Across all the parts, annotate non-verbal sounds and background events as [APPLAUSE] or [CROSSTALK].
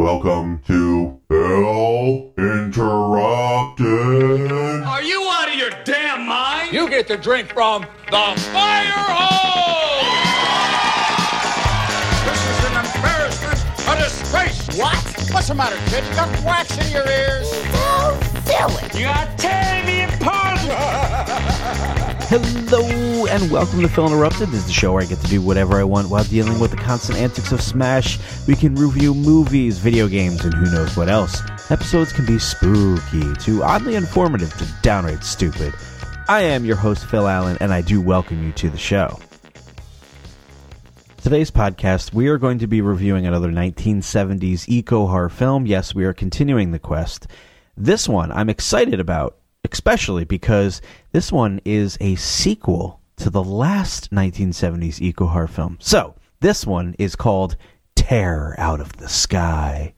Welcome to Phil Interrupted. Are you out of your damn mind? You get to drink from the fire hose! This is an embarrassment, a disgrace! What? What's the matter, kid? You got wax in your ears? Don't do it. You are tearing me apart! [LAUGHS] Hello and welcome to Phil Interrupted. This is the show where I get to do whatever I want while dealing with the constant antics of Smash. We can review movies, video games, and who knows what else. Episodes can be spooky to oddly informative to downright stupid. I am your host, Phil Allen, and I do welcome you to the show. Today's podcast, we are going to be reviewing another 1970s eco horror film. Yes, we are continuing the quest. This one I'm excited about, especially because this one is a sequel to the last 1970s eco horror film. So, this one is called Terror Out of the Sky.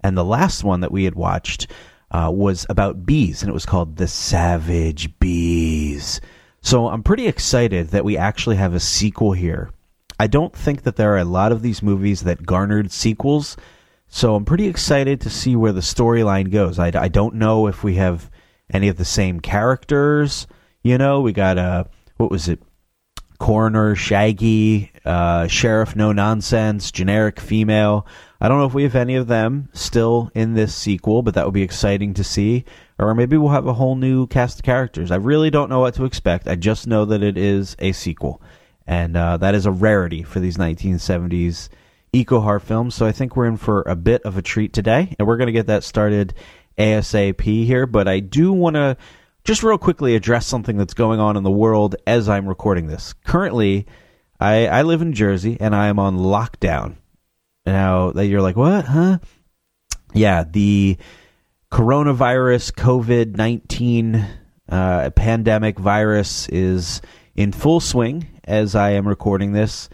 And the last one that we had watched uh, was about bees, and it was called The Savage Bees. So I'm pretty excited that we actually have a sequel here. I don't think that there are a lot of these movies that garnered sequels, so I'm pretty excited to see where the storyline goes. I, I don't know if we have any of the same characters. You know, we got uh, what was it? Coroner Shaggy, uh, Sheriff No Nonsense, generic female. I don't know if we have any of them still in this sequel, but that would be exciting to see. Or maybe we'll have a whole new cast of characters. I really don't know what to expect. I just know that it is a sequel. And uh, that is a rarity for these 1970s eco horror films. So I think we're in for a bit of a treat today. And we're going to get that started ASAP here. But I do want to just real quickly address something that's going on in the world as I'm recording this. Currently, I, I live in Jersey and I am on lockdown. Now that you're like, what, huh? Yeah, the coronavirus COVID 19 uh, pandemic virus is in full swing as I am recording this,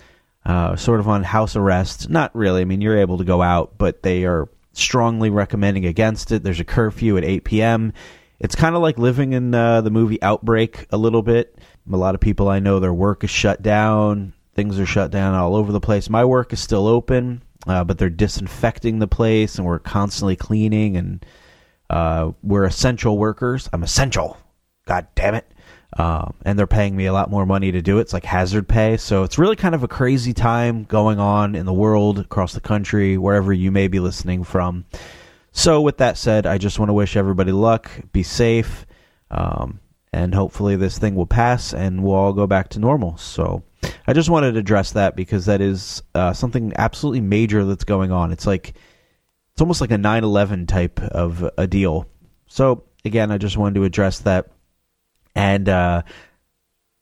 uh, sort of on house arrest. Not really. I mean, you're able to go out, but they are strongly recommending against it. There's a curfew at 8 p.m. It's kind of like living in uh, the movie Outbreak a little bit. A lot of people I know, their work is shut down. Things are shut down all over the place. My work is still open, uh, but they're disinfecting the place, and we're constantly cleaning. And uh, we're essential workers. I'm essential. God damn it. Um, and they're paying me a lot more money to do it. It's like hazard pay. So it's really kind of a crazy time going on in the world, across the country, wherever you may be listening from. So, with that said, I just want to wish everybody luck, be safe, um, and hopefully this thing will pass and we'll all go back to normal. So, I just wanted to address that because that is uh, something absolutely major that's going on. It's like, it's almost like a 9 11 type of a deal. So, again, I just wanted to address that. And uh,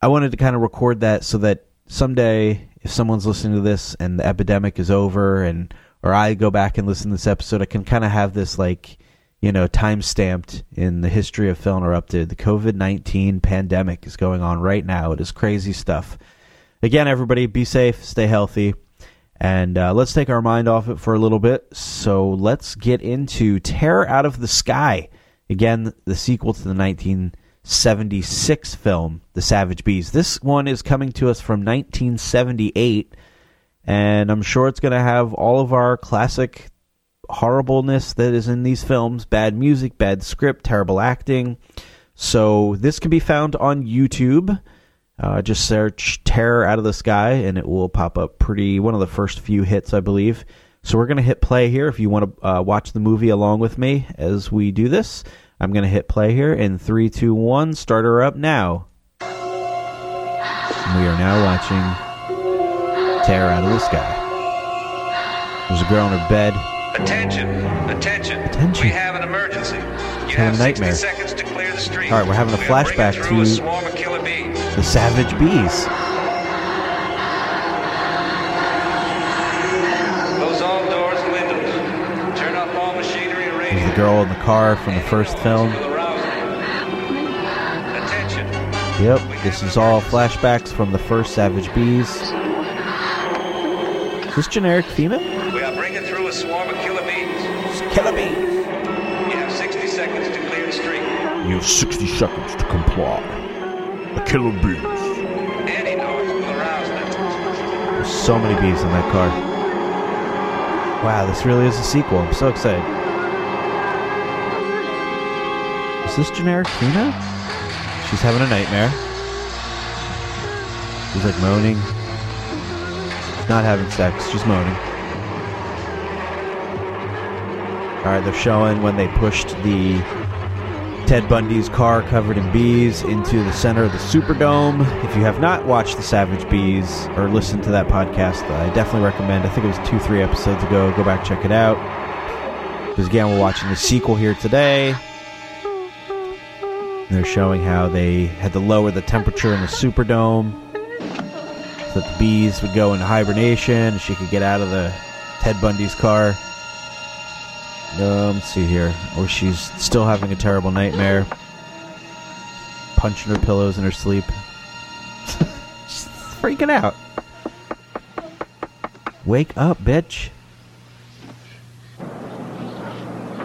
I wanted to kind of record that so that someday, if someone's listening to this and the epidemic is over, and or I go back and listen to this episode, I can kind of have this like, you know, time stamped in the history of Phil Interrupted. The COVID nineteen pandemic is going on right now. It is crazy stuff. Again, everybody, be safe, stay healthy. And uh, let's take our mind off it for a little bit. So let's get into Terror Out of the Sky. Again, the sequel to the 1976 film, The Savage Bees. This one is coming to us from 1978, and I'm sure it's going to have all of our classic horribleness that is in these films bad music, bad script, terrible acting. So this can be found on YouTube. Uh, just search Terror Out of the Sky and it will pop up pretty, one of the first few hits, I believe. So we're going to hit play here if you want to uh, watch the movie along with me as we do this. I'm going to hit play here in three, two, one. Start her up now. And we are now watching Terror Out of the Sky. There's a girl in her bed. Attention, attention. Attention. We have an emergency. You having have a nightmare. 60 seconds to clear the street. All right, we're having a flashback to- a swarm of killer bees. The Savage Bees. Close all doors and windows. Turn off all machinery and radio. There's the girl in the car from the first film. Will arouse me. Attention. Yep, this is all flashbacks from the first Savage Bees. Is this generic female? We are bringing through a swarm of killer bees. Killer bees. You have 60 seconds to clear the street. You have 60 seconds to comply. The killer bees. Any noise will arouse them. There's so many bees in that car. Wow, this really is a sequel. I'm so excited. Is this generic Tina? She's having a nightmare. She's like moaning. She's not having sex, she's moaning. Alright, they're showing when they pushed the Ted Bundy's car covered in bees into the center of the Superdome. If you have not watched the Savage Bees or listened to that podcast, I definitely recommend. I think it was two, three episodes ago. Go back, check it out. Because again, we're watching the sequel here today. And they're showing how they had to lower the temperature in the Superdome so that the bees would go into hibernation and she could get out of the Ted Bundy's car. Um, let's see here. Or she's still having a terrible nightmare. Punching her pillows in her sleep. [LAUGHS] she's freaking out. Wake up, bitch.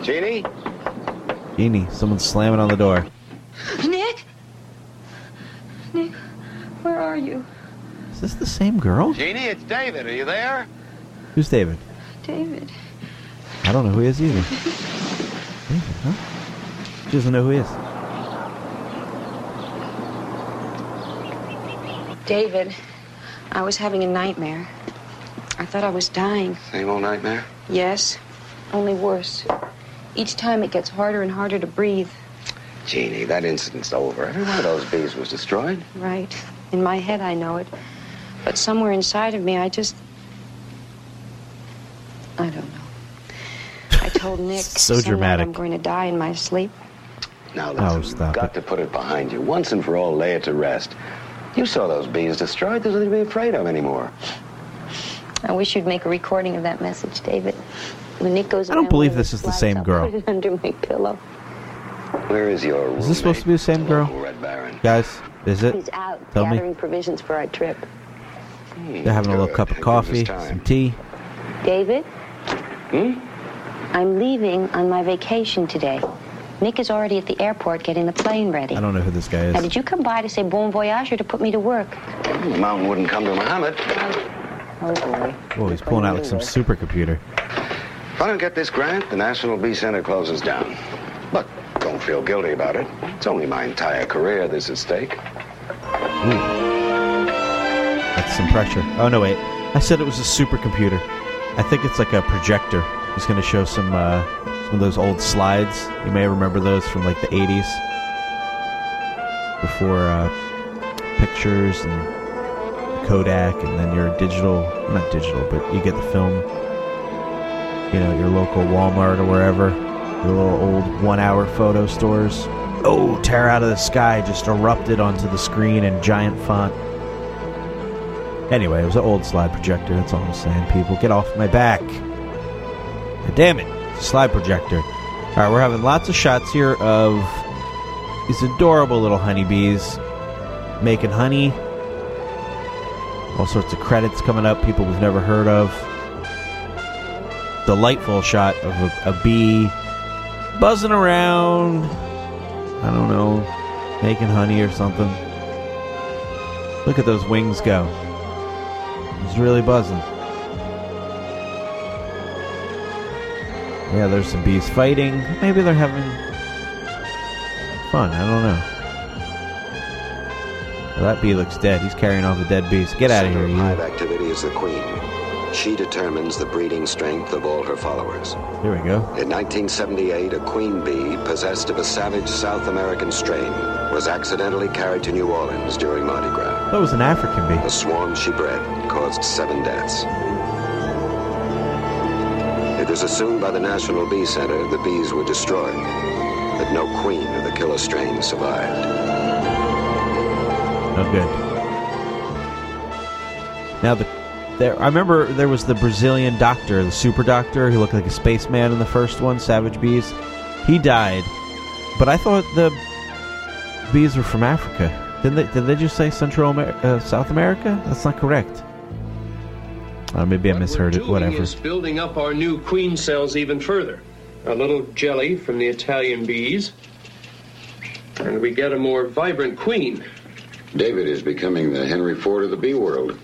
Jeannie? Jeannie, someone's slamming on the door. Nick? Nick, where are you? Is this the same girl? Jeannie, it's David. Are you there? Who's David? David. I don't know who he is either. David, huh? She doesn't know who he is. David, I was having a nightmare. I thought I was dying. Same old nightmare? Yes, only worse. Each time it gets harder and harder to breathe. Jeannie, that incident's over. Every one of those bees was destroyed. Right. In my head, I know it. But somewhere inside of me, I just. I don't know. I told [LAUGHS] Nick. So dramatic. I'm going to die in my sleep. Now Oh, listen, stop you've got it. to put it behind you. Once and for all, lay it to rest. You saw those bees destroyed. There's nothing to be afraid of anymore. I wish you'd make a recording of that message, David. When Nick goes I don't believe this is the flags, same I'll girl. Put it under my pillow. Where is your Is this supposed to be the same girl? Red Baron? Guys, is it? He's out Tell me. gathering provisions for our trip. They're having a little cup of coffee, time. some tea. David? Hmm? I'm leaving on my vacation today. Nick is already at the airport getting the plane ready. I don't know who this guy Now, is. did you come by to say bon voyage or to put me to work? The mountain wouldn't come to Muhammad. Oh, boy. Whoa, he's pulling out like some supercomputer. If I don't get this grant, the National Bee Center closes down. But don't feel guilty about it. It's only my entire career that's at stake. That's some pressure. Oh no, wait. I said it was a supercomputer. I think it's like a projector. It's going to show some uh, some of those old slides. You may remember those from like the '80s, before uh, pictures and Kodak, and then your digital, not digital, but you get the film. You know, your local Walmart or wherever, your little old one-hour photo stores. Oh, Terror Out of the Sky just erupted onto the screen in giant font. Anyway, it was an old slide projector. That's all I'm saying. People, get off my back. Damn it. Slide projector. All right, we're having lots of shots here of these adorable little honeybees making honey. All sorts of credits coming up, people we've never heard of. Delightful shot of a, a bee buzzing around. I don't know, making honey or something. Look at those wings go. He's really buzzing. Yeah, there's some bees fighting. Maybe they're having fun. I don't know. Well, that bee looks dead. He's carrying off the dead bees. Get out of here, hive activity is the queen. She determines the breeding strength of all her followers. Here we go. In 1978, a queen bee possessed of a savage South American strain was accidentally carried to New Orleans during Mardi Gras. That was an African bee. The swarm she bred caused seven deaths. It was assumed by the National Bee Center the bees were destroyed, but no queen of the killer strain survived. No good. Now the there I remember there was the Brazilian doctor, the super doctor, who looked like a spaceman in the first one, Savage Bees. He died. But I thought the bees were from Africa. Didn't they did they just say Central Amer- uh, South America? That's not correct. Uh, maybe I What misheard we're it. doing Whatever. is building up our new queen cells even further. A little jelly from the Italian bees. And we get a more vibrant queen. David is becoming the Henry Ford of the bee world.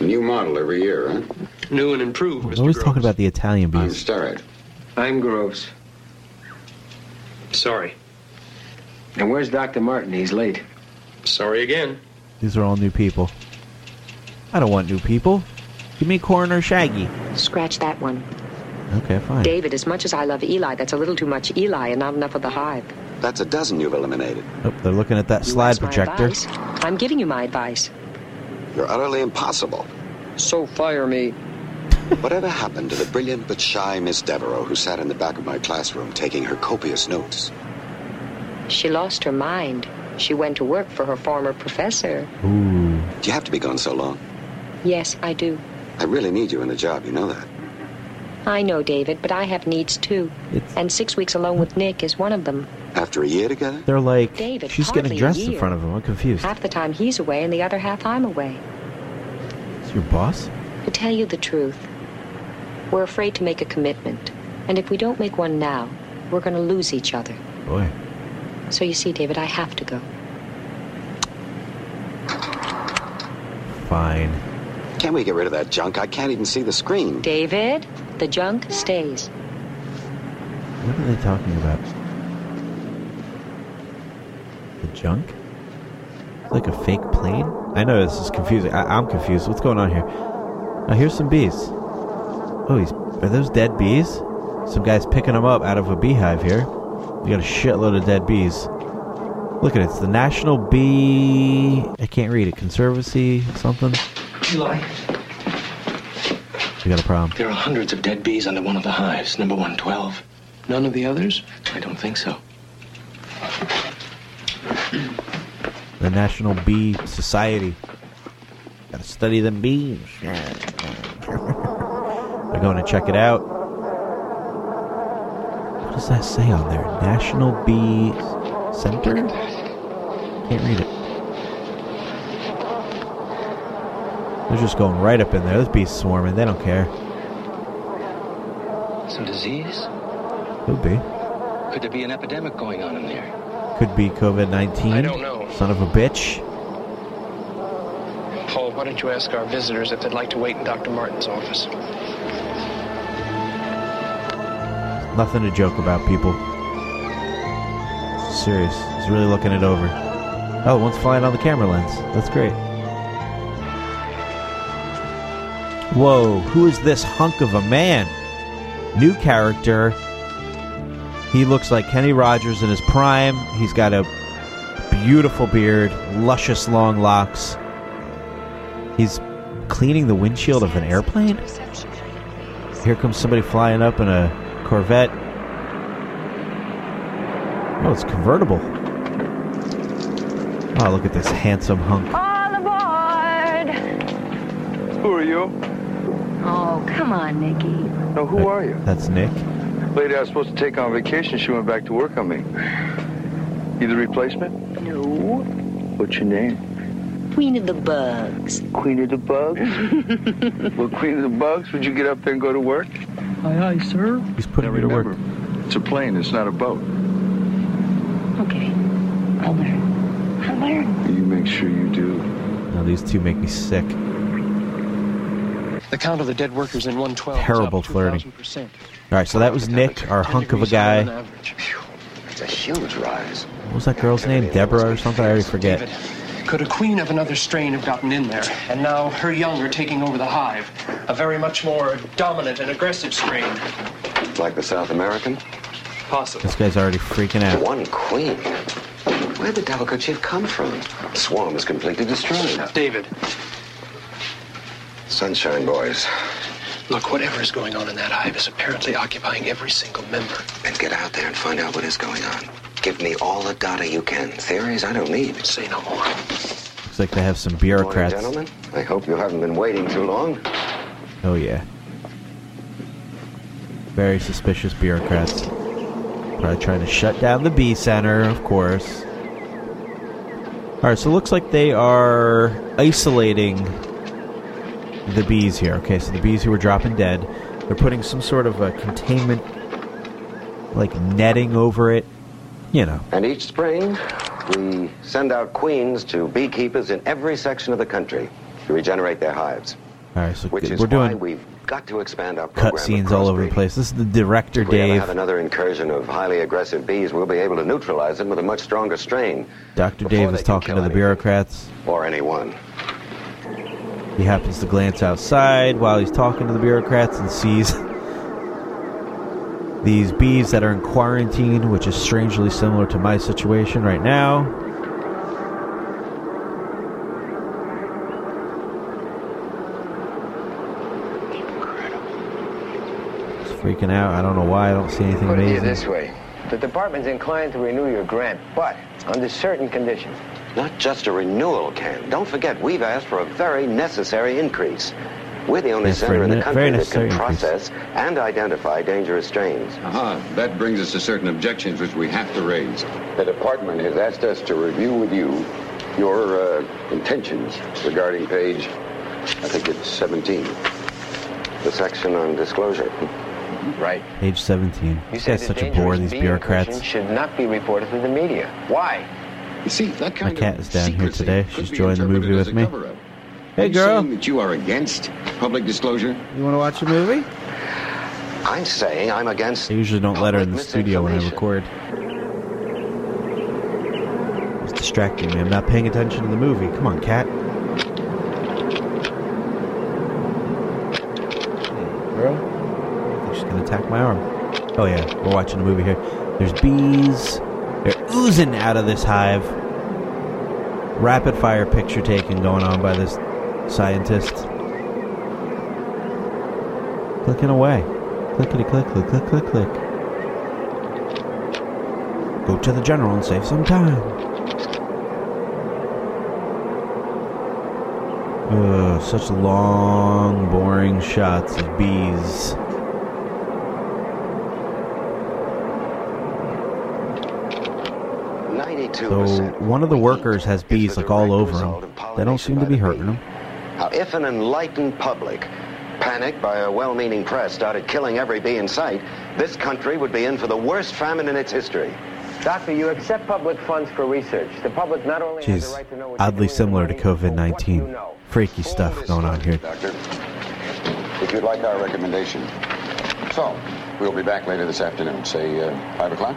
A new model every year, huh? New and improved, We're Mr. always Groves. talking about the Italian I'm. Starrett. I'm Groves. Sorry. And where's Dr. Martin? He's late. Sorry again. These are all new people. I don't want new people. Give me Coroner Shaggy. Scratch that one. Okay, fine. David, as much as I love Eli, that's a little too much Eli and not enough of the hive. That's a dozen you've eliminated. Oh, they're looking at that You slide asked my projector. advice. I'm giving you my advice. You're utterly impossible. So fire me. [LAUGHS] Whatever happened to the brilliant but shy Miss Devereaux who sat in the back of my classroom taking her copious notes? She lost her mind. She went to work for her former professor. Ooh. Do you have to be gone so long? Yes, I do. I really need you in the job, you know that. I know, David, but I have needs too. It's- And six weeks alone with Nick is one of them. After a year together? They're like, David, she's getting dressed in front of him. I'm confused. Half the time he's away and the other half I'm away. It's your boss? To tell you the truth, we're afraid to make a commitment. And if we don't make one now, we're going to lose each other. Boy. So you see, David, I have to go. Fine. Can't we get rid of that junk? I can't even see the screen. David, the junk stays. What are they talking about? Junk? Like a fake plane? I know this is confusing. I- I'm confused. What's going on here? Now here's some bees. Oh, he's are those dead bees? Some guy's picking them up out of a beehive here. We got a shitload of dead bees. Look at it. It's the National Bee. I can't read it. Conservancy something. Eli, We got a problem. there are hundreds of dead bees under one of the hives, number 112. None of the others? I don't think so. The National Bee Society. Gotta study them bees. We're going to check it out. What does that say on there? National Bee Center? Can't read it. They're just going right up in there. Those bees swarming. They don't care. Some disease? Could be. Could there be an epidemic going on in there? Could be COVID 19. I don't know. Son of a bitch. Paul, why don't you ask our visitors if they'd like to wait in Dr. Martin's office? Nothing to joke about, people. Serious. He's really looking it over. Oh, one's flying on the camera lens. That's great. Whoa, who is this hunk of a man? New character. He looks like Kenny Rogers in his prime. He's got a beautiful beard, luscious long locks. He's cleaning the windshield of an airplane? Here comes somebody flying up in a Corvette. Oh, it's convertible. Oh, look at this handsome hunk. All aboard! Who are you? Oh, come on, Nicky. No, who are you? That's Nick. Lady I was supposed to take on vacation, she went back to work on me. You the replacement? No. What's your name? Queen of the Bugs. Queen of the Bugs? [LAUGHS] well, Queen of the Bugs, would you get up there and go to work? Aye, aye, sir. He's putting me to work. remember, it's a plane, it's not a boat. Okay. I'll learn. I'll learn. You make sure you do. Now these two make me sick. The count of the dead workers in 112 Terrible flirting. 2,000%. All right, so that was Nick, our hunk of a guy. It's a huge rise. What was that girl's name? Deborah or something? I already forget. Could a queen of another strain have gotten in there? And now her young are taking over the hive. A very much more dominant and aggressive strain. Like the South American? Possible. This guy's already freaking out. One queen. Where the devil could she have come from? The swarm is completely destroyed. David, Sunshine boys. look, whatever is going on in that hive is apparently occupying every single member. Then get out there and find out what is going on. Give me all the data you can. Theories I don't need. Say no more. Looks like they have some Morning, bureaucrats. gentlemen. I hope you haven't been waiting too long. Oh, yeah. Very suspicious bureaucrats. Probably trying to shut down the Bee Center, of course. Alright, so it looks like they are isolating the bees here. Okay, so the bees who were dropping dead, they're putting some sort of a containment, like netting over it. You know. And each spring, we send out queens to beekeepers in every section of the country to regenerate their hives. Alright, so Which is we're why doing we've got to expand our program. cut scenes all over the place. This is the director, If we ever Dave. have another incursion of highly aggressive bees, we'll be able to neutralize them with a much stronger strain. Dr. Dave is talking to the anything. bureaucrats. Or anyone. He happens to glance outside while he's talking to the bureaucrats and sees [LAUGHS] these bees that are in quarantine, which is strangely similar to my situation right now. He's freaking out. I don't know why. I don't see anything Put it amazing. this way. The department's inclined to renew your grant, but under certain conditions. Not just a renewal, Ken. Don't forget, we've asked for a very necessary increase. We're the only Yes, center in the country that necessary can increase. process and identify dangerous strains. Uh-huh. That brings us to certain objections which we have to raise. The department has asked us to review with you your uh, intentions regarding page, I think it's 17. The section on disclosure. Right. Page 17. You This say guy's the such a dangerous bore, these bureaucrats. incursion should not be reported to the media. Why? You see, that My kind cat is down here today. She's be joined the movie with me. Hey, Are girl. saying that you are against public disclosure? You want to watch a movie? I'm saying I'm against. I usually don't let her in the studio when I record. It's distracting me. I'm not paying attention to the movie. Come on, cat. Girl? I think she's gonna attack my arm. Oh yeah, we're watching a movie here. There's bees. Oozing out of this hive. Rapid fire picture taking going on by this scientist. Clicking away. Clickety click, click, click, click, click. Go to the general and save some time. Ugh, such long, boring shots of bees. So one of the workers has bees like all over him. They don't seem to be hurting him. Now, if an enlightened public, panicked by a well-meaning press, started killing every bee in sight, this country would be in for the worst famine in its history. Doctor, you accept public funds for research. The public not only has the right to know what you're oddly doing similar to COVID 19. Freaky stuff going on here. Doctor, if you'd like our recommendation. So, we'll be back later this afternoon, say uh, 5 o'clock.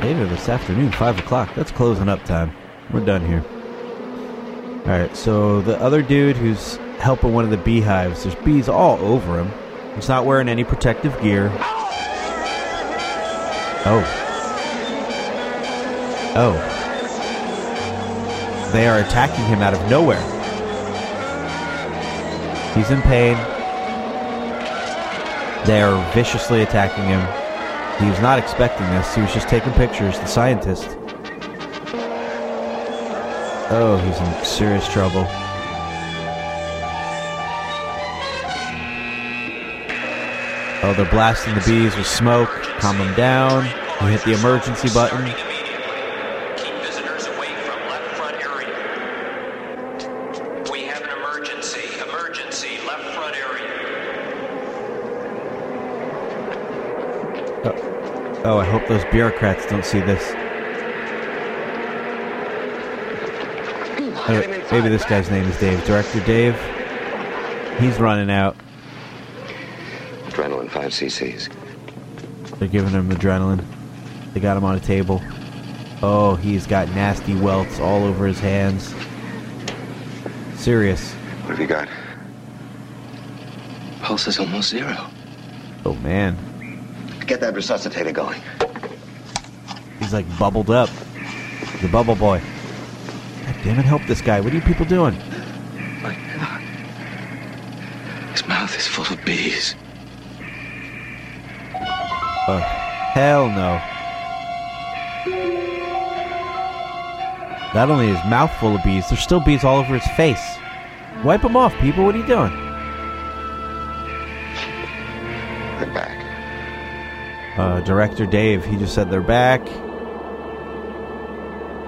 Later this afternoon, 5 o'clock. That's closing up time. We're done here. Alright, so the other dude who's helping one of the beehives, there's bees all over him. He's not wearing any protective gear. Oh. Oh. They are attacking him out of nowhere. He's in pain. They are viciously attacking him. He was not expecting this. He was just taking pictures, the scientist. Oh, he's in serious trouble. Oh, they're blasting the bees with smoke. Calm them down. You hit the emergency button. Keep visitors away from left front area. We have an emergency. Emergency. Left front area. Oh, I hope those bureaucrats don't see this. Maybe this guy's name is Dave. Director Dave. He's running out. Adrenaline, 5 cc's. They're giving him adrenaline. They got him on a table. Oh, he's got nasty welts all over his hands. Serious. What have you got? Pulse is almost zero. Oh man, Get that resuscitator going. he's like bubbled up. The bubble boy. God damn it, help this guy. What are you people doing? His mouth is full of bees. Oh, hell no. Not only is his mouth full of bees, there's still bees all over his face. Wipe them off, people. What are you doing? Uh, director Dave, he just said they're back.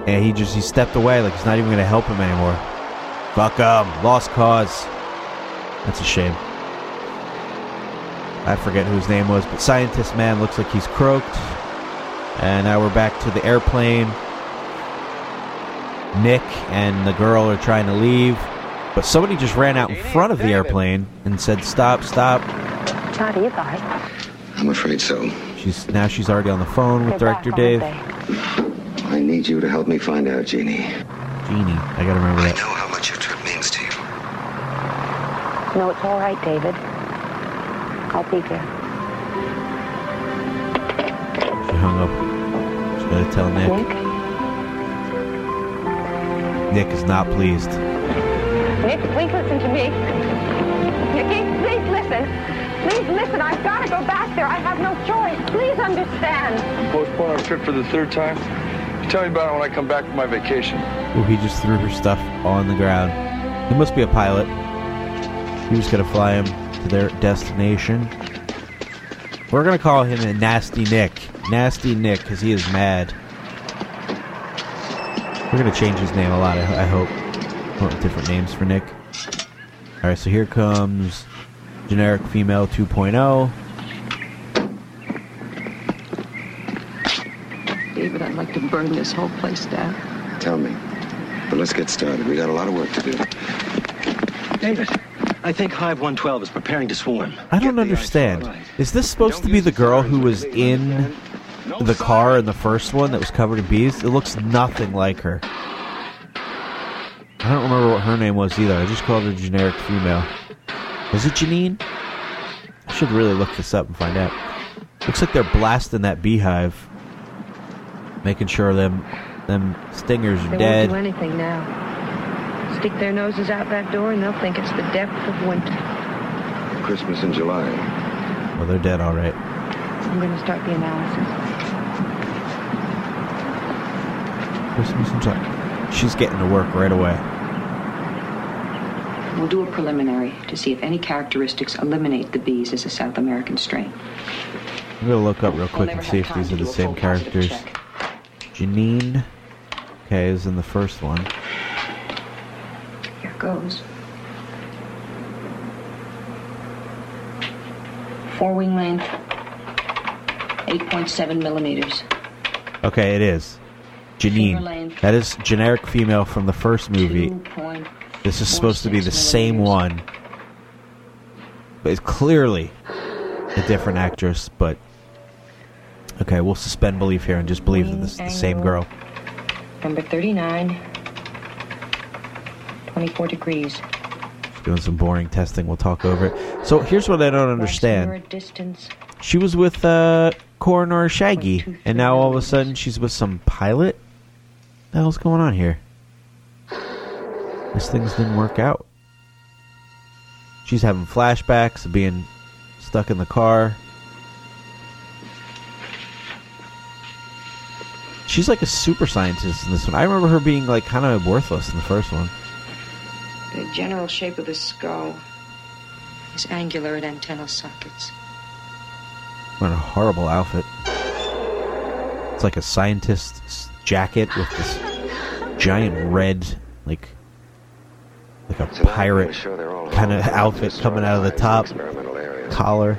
And he just he stepped away like he's not even going to help him anymore. Fuck him. Lost cause. That's a shame. I forget who his name was, but Scientist Man looks like he's croaked. And now we're back to the airplane. Nick and the girl are trying to leave. But somebody just ran out in front of the airplane and said, "Stop! Stop!" How do you thought? I'm afraid so. She's now she's already on the phone with They're back, director Dave. aren't I need you to help me find out, Jeannie. Jeannie, I gotta remember that. I know how much your trip means to you. No, it's all right, David. I'll be there. She hung up. She's gonna tell Nick. Nick? Nick is not pleased. Nick, please listen to me. Nicky, please listen. Please listen. I've got to go back there. I have no choice. Please understand. Postpone our trip for the third time? Tell me about it when I come back from my vacation. Oh, he just threw her stuff on the ground. He must be a pilot. He was gonna fly him to their destination. We're gonna call him a Nasty Nick. Nasty Nick, because he is mad. We're gonna change his name a lot, I, I hope. Want different names for Nick. Alright, so here comes generic female oh. 2.0. David, to burn this whole place down. Tell me. But let's get started. We got a lot of work to do. David, I think Hive 112 is preparing to swarm. I don't understand. Is this supposed to be the girl who was in the car in the first one that was covered in bees? It looks nothing like her. I don't remember what her name was either. I just called her generic female. Was it Janine? I should really look this up and find out. Looks like they're blasting that beehive, making sure them them stingers They are won't do anything now. Stick their noses out that door and they'll think it's the depth of winter. Christmas in July. Well, they're dead, all right. I'm going to start the analysis. Christmas in July. She's getting to work right away. We'll do a preliminary to see if any characteristics eliminate the bees as a South American strain. I'm gonna look up real quick and see if these are the same characters. Janine, okay, is in the first one. Here goes. Four wing length, 8.7 millimeters. Okay, it is. Janine. That is generic female from the first movie. This is supposed to be the same one. But it's clearly a different actress, but okay, we'll suspend belief here and just believe that this is the same girl. Number 39, 24 degrees. She's doing some boring testing. We'll talk over it. So here's what I don't understand. She was with uh, Coroner Shaggy, and now all of a sudden she's with some pilot. What the hell's going on here? These things didn't work out. She's having flashbacks of being stuck in the car. She's like a super scientist in this one. I remember her being like kind of worthless in the first one. The general shape of the skull is angular at antennal sockets. What a horrible outfit. It's like a scientist's jacket with this giant red, like, like a pirate sure kind of outfit coming out of the top, collar.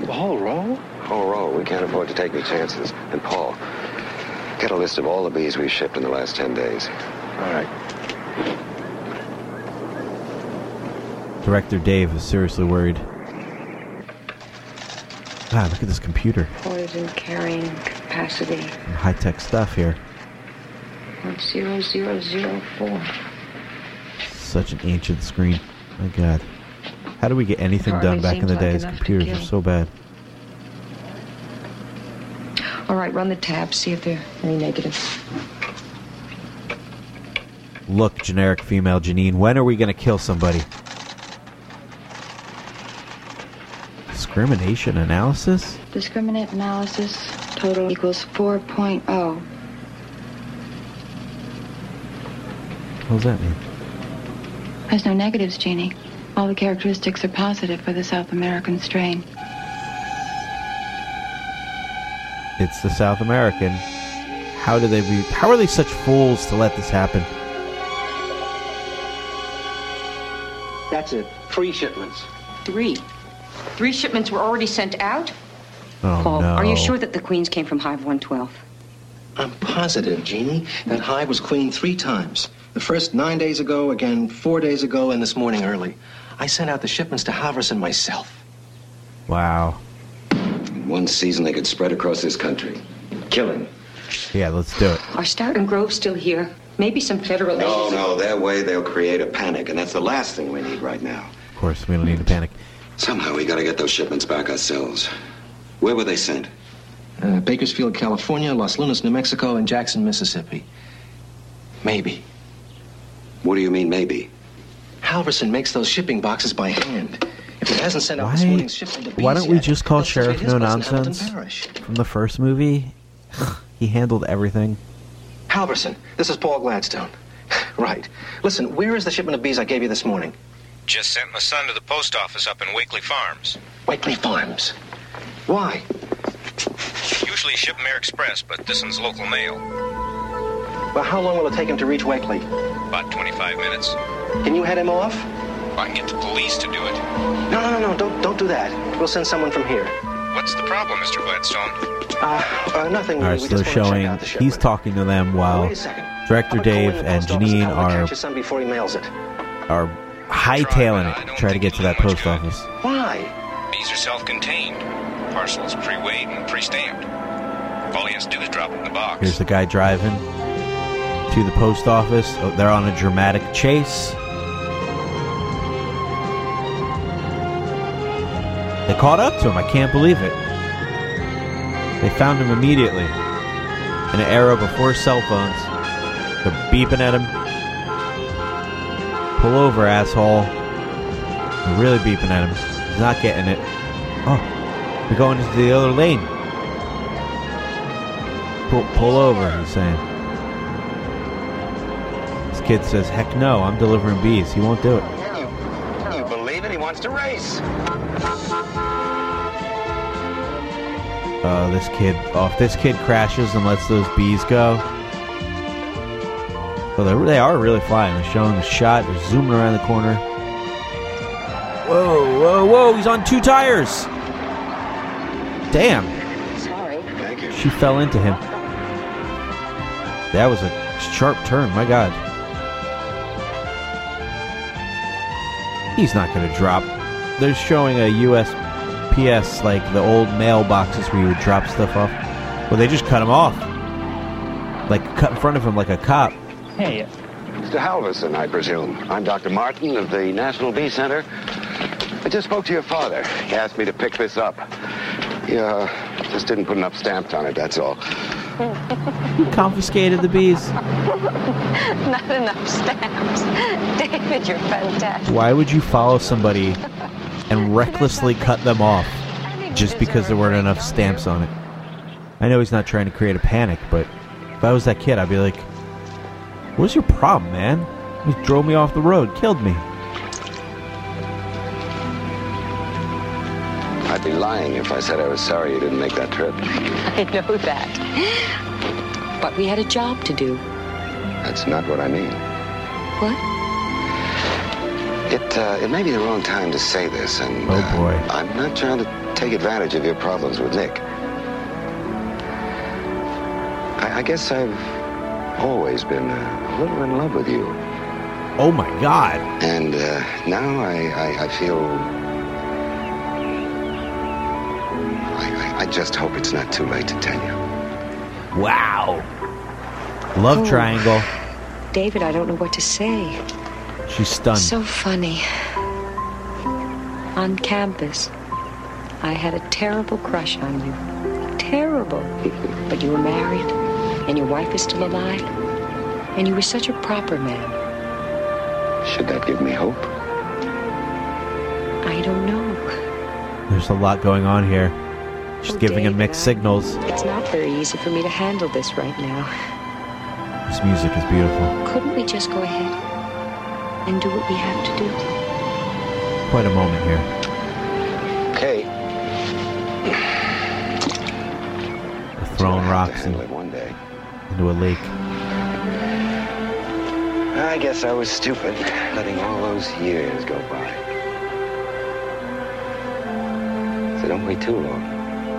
The whole row? Whole row. We can't afford to take any chances. And Paul, get a list of all the bees we've shipped in the last ten days. All right. Director Dave is seriously worried. Ah, look at this computer. Poison carrying capacity High tech stuff here. 0.0004. Such an ancient screen. My God. How do we get anything done back in the like days? enough to Computers are so bad. All right, run the tabs, see if there are any negatives. Look, generic female Janine, when are we going to kill somebody? Discrimination analysis? Discriminant analysis total equals oh. 4.0. What does that mean? There's no negatives, Jeannie. All the characteristics are positive for the South American strain. It's the South American. How do they be? How are they such fools to let this happen? That's it. Three shipments. Three. Three shipments were already sent out? Oh Paul, no! are you sure that the queens came from Hive 112? I'm positive, Jeannie, that Hive was cleaned three times. The first nine days ago, again four days ago, and this morning early. I sent out the shipments to Halverson myself. Wow. In one season, they could spread across this country. Killing. Yeah, let's do it. Are Stark and Grove still here? Maybe some federal No, agents. no, that way they'll create a panic, and that's the last thing we need right now. Of course, we don't need to panic. Somehow we gotta get those shipments back ourselves. Where were they sent? Uh, Bakersfield, California, Los Lunas, New Mexico, and Jackson, Mississippi. Maybe. What do you mean, maybe? Halverson makes those shipping boxes by hand. If he hasn't sent out Why, this morning's shipment to why don't we yet, just call Sheriff No place in Hamilton Nonsense from the first movie? [SIGHS] he handled everything. Halverson, this is Paul Gladstone. [SIGHS] right. Listen, where is the shipment of bees I gave you this morning? Just sent my son to the post office up in Wakely Farms. Wakely Farms. Why? Usually ship 'em air express, but this one's local mail. Well, how long will it take him to reach Wakely? About 25 minutes. Can you head him off? I can get the police to do it. No, no, no, no. Don't, don't do that. We'll send someone from here. What's the problem, Mr. Gladstone? Uh, uh nothing. All right, we so just they're want to check showing out the he's shipment. talking to them while Wait a second. Director Dave and Janine are catch his son before he mails it. are hightailing it to try to get to that post office. Why? These are self-contained. Parcels pre-weighed and pre-stamped. All he has to do is drop it in the box. Here's the guy driving to the post office. Oh, they're on a dramatic chase. They caught up to him. I can't believe it. They found him immediately. In an era before cell phones. They're beeping at him. Pull over, asshole. They're really beeping at him. He's not getting it. Oh, we're going into the other lane. Pull, pull over, he's saying. This kid says, heck no, I'm delivering bees. He won't do it. Can you, can you believe it? He wants to race. Uh, this kid, oh, if this kid crashes and lets those bees go. Well, they're, really flying. They're showing the shot. They're zooming around the corner. Whoa, whoa, whoa! He's on two tires. Damn. Sorry. She fell into him. That was a sharp turn. My God. He's not going to drop. They're showing a USPS, like the old mailboxes where you would drop stuff off. Well, they just cut him off. Like, cut in front of him like a cop. Hey. Mr. Halverson, I presume. I'm Dr. Martin of the National Bee Center. I just spoke to your father. He asked me to pick this up. He uh, just didn't put enough stamps on it, that's all. He [LAUGHS] confiscated the bees. [LAUGHS] Not enough stamps. [LAUGHS] David, you're fantastic. Why would you follow somebody and [LAUGHS] recklessly cut them off just because there weren't enough stamps on it? I know he's not trying to create a panic, but if I was that kid, I'd be like, What's your problem, man? He drove me off the road, killed me. I'd be lying if I said I was sorry you didn't make that trip. [LAUGHS] I know that. But we had a job to do. That's not what I mean. What? It uh, it may be the wrong time to say this, and Oh, uh. I'm not trying to take advantage of your problems with Nick. I, I guess I've always been uh, a little in love with you, Oh my god. and uh, now I, I, I feel. I, I, I just hope it's not too late to tell you. Wow. Love Oh. triangle. David, I don't know what to say. She's stunned. So funny. On campus, I had a terrible crush on you. Terrible. But you were married, and your wife is still alive, and you were such a proper man. Should that give me hope? I don't know. There's a lot going on here. She's Oh, giving him mixed I- signals. It's not very easy for me to handle this right now. This music is beautiful. Couldn't we just go ahead and do what we have to do? Quite a moment here. Okay. They're throwing rocks handle in- it one day. into a lake. I guess I was stupid, letting all those years go by. So don't wait too long,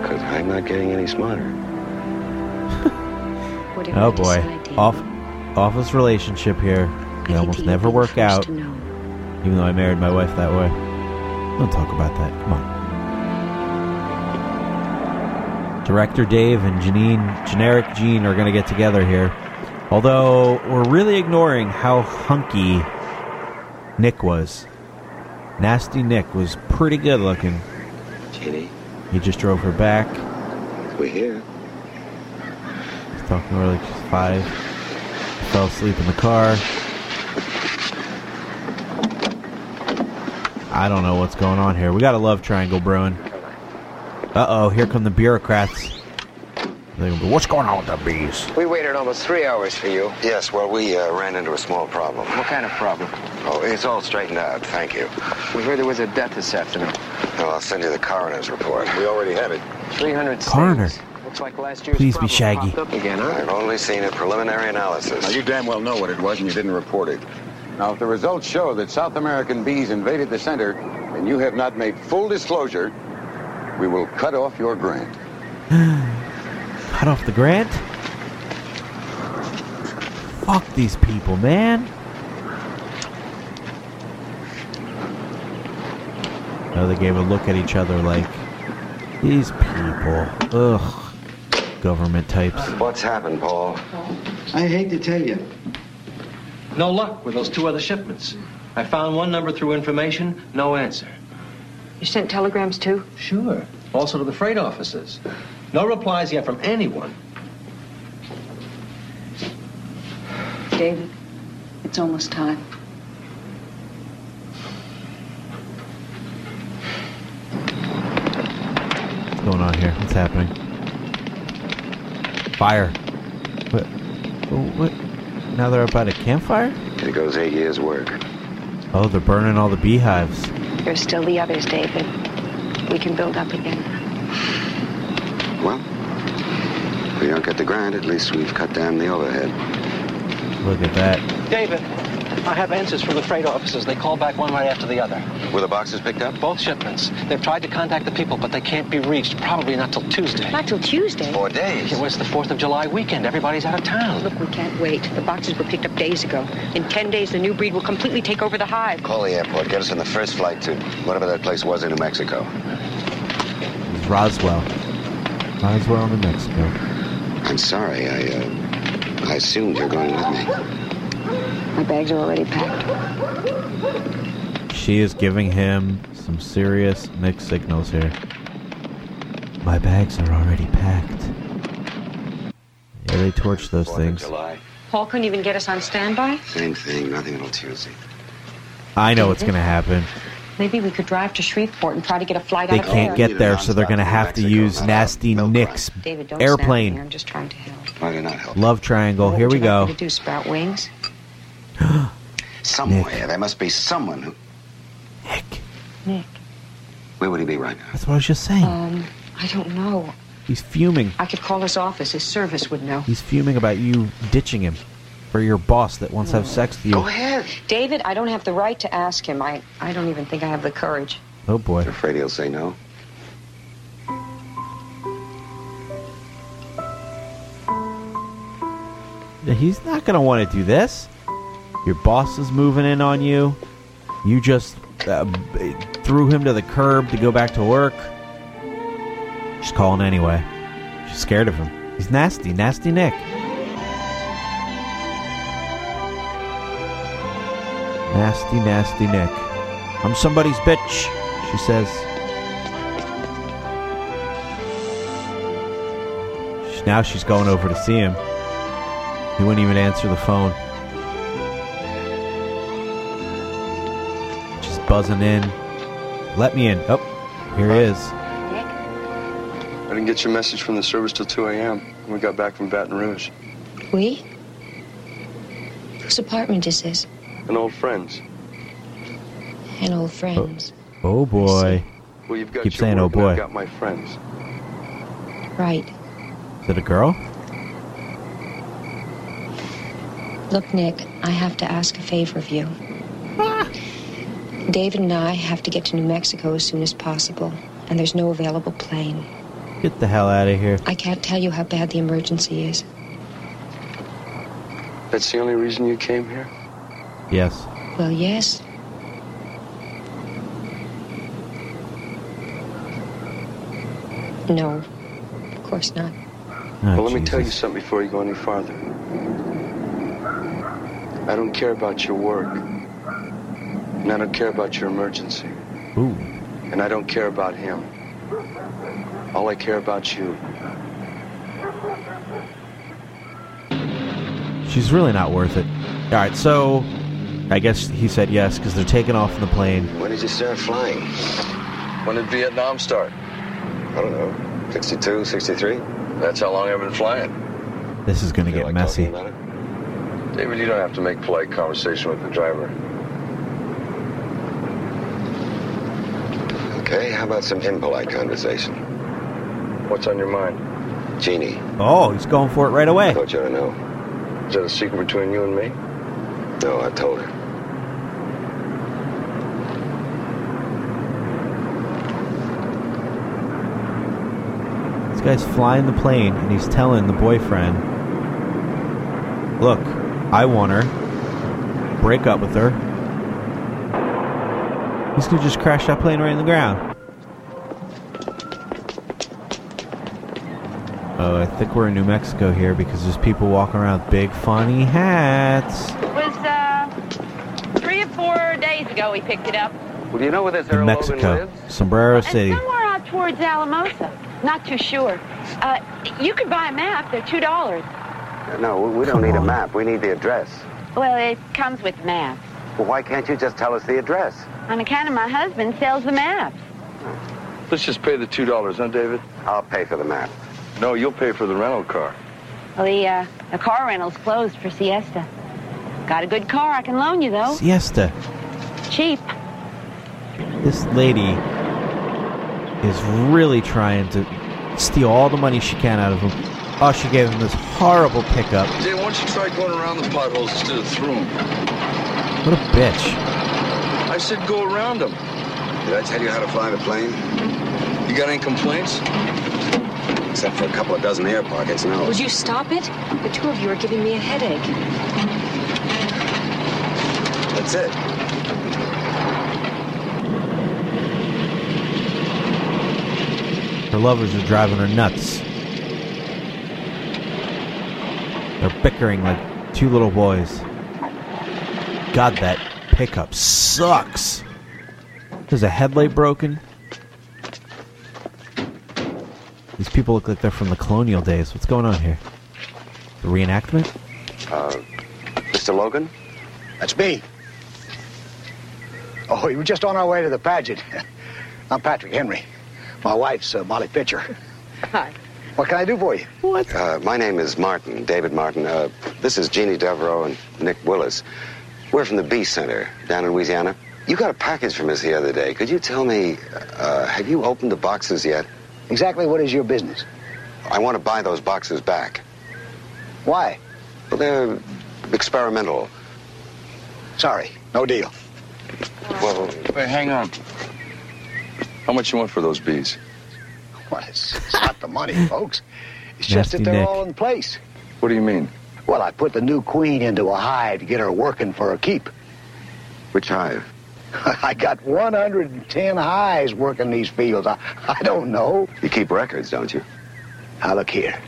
because I'm not getting any smarter. [LAUGHS] Oh boy. Off office relationship here. They almost never work out. Even though I married my wife that way. Don't talk about that. Come on. Director Dave and Janine, generic Gene, are going to get together here. Although we're really ignoring how hunky Nick was. Nasty Nick was pretty good looking. Jeannie, He just drove her back. we're here. He's talking to her like she's five. Fell asleep in the car. I don't know what's going on here. We got a love triangle brewing. Uh oh, here come the bureaucrats. They're gonna be, What's going on with the bees? We waited almost three hours for you. Yes, well, we uh, ran into a small problem. What kind of problem? Oh, it's all straightened out, thank you. We heard there was a death this afternoon. Well, I'll send you the coroner's report. We already have it. 300 Coroner. Looks like last year's Please be Shaggy. up again, huh? I've only seen a preliminary analysis. Now, you damn well know what it was and you didn't report it. Now, if the results show that South American bees invaded the center and you have not made full disclosure, we will cut off your grant. [SIGHS] Cut off the grant? Fuck these people, man. Now they gave a look at each other like, these people. Ugh. Government types. What's happened, Paul? I hate to tell you. No luck with those two other shipments. I found one number through information, no answer. You sent telegrams too? Sure. Also to the freight offices. No replies yet from anyone. David, it's almost time. What's going on here? What's happening? Fire. What? oh, What? Now they're about a campfire? It goes eight years' work. Oh, they're burning all the beehives. There's still the others, David. We can build up again. Well, if we don't get the grant, at least we've cut down the overhead. Look at that. David, I have answers from the freight offices. They call back one right after the other. Were the boxes picked up? Both shipments. They've tried to contact the people, but they can't be reached. Probably not till Tuesday. Not till Tuesday. Four days. It was the 4th of July weekend. Everybody's out of town. Look, we can't wait. The boxes were picked up days ago. In 10 days, the new breed will completely take over the hive. Call the airport. Get us on the first flight to whatever that place was in New Mexico. It's Roswell. Roswell, New Mexico. I'm sorry. I, uh, I assumed you're going with me. My bags are already packed. She is giving him some serious mixed signals here. My bags are already packed. Yeah, they torch those Fourth things. Paul couldn't even get us on standby? Same thing. Nothing until Tuesday. I know what's going to happen. Maybe we could drive to Shreveport and try to get a flight They out of can't there. get there, so they're going to have to use Nasty Nick's David, don't snap me. airplane. I'm just trying to help. Why did not help? Love triangle. What Here we go. do, sprout wings? [GASPS] Somewhere. There must be someone who. Nick. Nick. Where would he be right now? That's what I was just saying. Um, I don't know. He's fuming. I could call his office. His service would know. He's fuming about you ditching him for your boss that wants to have sex with you. Go ahead. David, I don't have the right to ask him. I, I don't even think I have the courage. Oh boy. Afraid he'll say no. He's not going to want to do this. Your boss is moving in on you. You just uh, threw him to the curb to go back to work. She's calling anyway. She's scared of him. He's nasty, nasty Nick. Nasty, nasty Nick. I'm somebody's bitch, she says. Now she's going over to see him. He wouldn't even answer the phone. Buzzing in. Let me in. Oh, here he is. I didn't get your message from the service till 2 a.m. when we got back from Baton Rouge. We? Whose apartment is this? And old friends. An old friends. Oh, oh boy. Well, you've got Keep your saying, "Oh, and I've boy." got my friends. Right. Is it a girl? Look, Nick, I have to ask a favor of you. David and I have to get to New Mexico as soon as possible, and there's no available plane. Get the hell out of here. I can't tell you how bad the emergency is. That's the only reason you came here? Yes. Well, yes. No, of course not. Ah, well, let me tell you something before you go any farther. I don't care about your work. And I don't care about your emergency. Ooh. And I don't care about him. All I care about you. She's really not worth it. All right, so I guess he said yes because they're taking off in the plane. When did you start flying? When did Vietnam start? I don't know. 62, 63? That's how long I've been flying. This is going to get messy. David, you don't have to make polite conversation with the driver. Okay, how about some impolite conversation? What's on your mind? Jeannie. Oh, he's going for it right away. I Thought you ought to know. Is that a secret between you and me? No, I told her. This guy's flying the plane and he's telling the boyfriend, "Look, I want her. Break up with her." He's gonna just crash that plane right in the ground. Oh, I think we're in New Mexico here because there's people walking around with big funny hats. It was uh, three or four days ago we picked it up. Well, do you know where this In Earl Mexico, lives? Sombrero City. And Somewhere out towards Alamosa. Not too sure. Uh, you could buy a map. They're two dollars. No, we- we don't need a map. We need the address. Well, it comes with maps. Well, why can't you just tell us the address? On account of my husband sells the maps. Let's just pay the $2, huh, David? I'll pay for the map. No, you'll pay for the rental car. Well, the uh, the car rental's closed for siesta. Got a good car I can loan you though. Siesta. Cheap. This lady is really trying to steal all the money she can out of him. Oh, she gave him this horrible pickup. Jay, why don't you try going around the potholes instead of through them? What a bitch. I said go around them. Did I tell you how to fly the plane? You got any complaints? Except for a couple of dozen air pockets, no. Would you stop it? The two of you are giving me a headache. That's it. Her lovers are driving her nuts. They're bickering like two little boys. God, that pickup sucks. There's a headlight broken. These people look like they're from the colonial days. What's going on here? The reenactment? Uh, Mr. Logan? That's me. Oh, we were just on our way to the pageant. [LAUGHS] I'm Patrick Henry. My wife's uh, Molly Pitcher. Hi. What can I do for you? What? Uh, my name is Martin, David Martin. Uh, this is Jeannie Devereaux and Nick Willis. We're from the Bee Center down in Louisiana. You got a package from us the other day. Could you tell me, uh, have you opened the boxes yet? Exactly what is your business? I want to buy those boxes back. Why? Well, they're experimental. Sorry, no deal. Well, Wait, hang on. How much you want for those bees? Well, it's, it's not the money, folks. It's just Nasty that they're Nick. all in place. What do you mean? Well, I put the new queen into a hive to get her working for a keep. Which hive? [LAUGHS] I got 110 hives working these fields. I, I don't know. You keep records, don't you? Now, look here.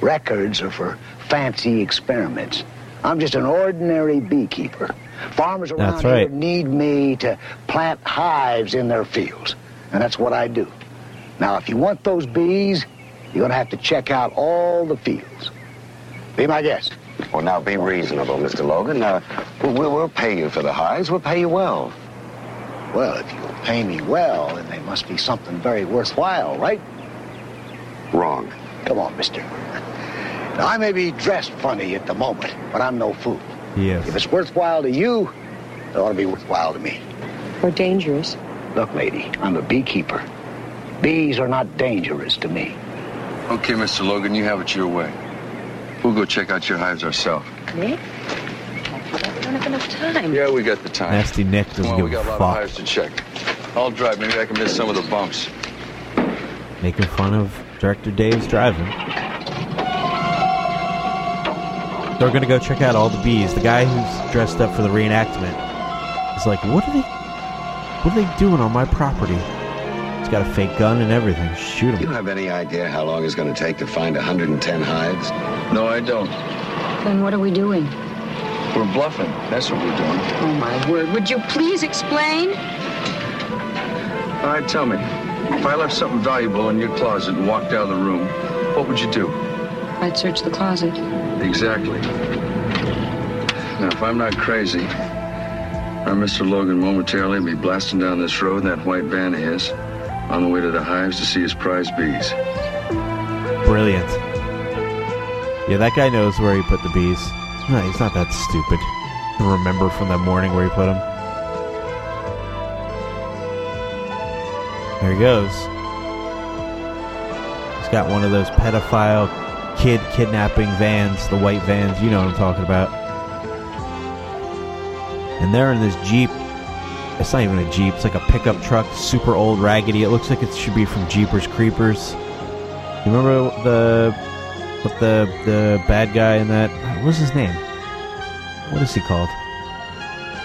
Records are for fancy experiments. I'm just an ordinary beekeeper. Farmers around That's here need me to plant hives in their fields, and that's what I do. Now, if you want those bees, you're going to have to check out all the fields. Be my guest. Well, now be reasonable, Mr. Logan. Uh, we'll, we'll, we'll pay you for the hives. We'll pay you well. Well, if you'll pay me well, then they must be something very worthwhile, right? Wrong. Come on, mister. Now, I may be dressed funny at the moment, but I'm no fool. Yes. If it's worthwhile to you, it ought to be worthwhile to me. Or dangerous. Look, lady, I'm a beekeeper. Bees are not dangerous to me. Okay, Mr. Logan, you have it your way. We'll go check out your hives ourselves. Nick? I don't have enough time. Yeah, we got the time. Nasty Nick doesn't Come on, give we got a a lot fuck. of hives to check. I'll drive. Maybe I can miss some of the bumps. Making fun of Director Dave's driving. they're gonna go check out all the bees. The guy who's dressed up for the reenactment is like, "What are they? What are they doing on my property?" He's got a fake gun and everything. Shoot him. Do you have any idea how long it's going to take to find 110 hives? No, I don't. Then what are we doing? We're bluffing. That's what we're doing. Oh, my word. Would you please explain? All right, tell me. If I left something valuable in your closet and walked out of the room, what would you do? I'd search the closet. Exactly. Now, if I'm not crazy, our Mr. Logan momentarily be blasting down this road in that white van of his on the way to the hives to see his prize bees. Brilliant. Yeah, that guy knows where he put the bees. No, he's not that stupid. Remember from that morning where he put them. There he goes. He's got one of those pedophile kid kidnapping vans, the white vans. You know what I'm talking about. And they're in this Jeep. It's not even a Jeep. It's like a pickup truck, super old, raggedy. It looks like it should be from Jeepers Creepers. You remember the what the the bad guy in that? What's his name? What is he called?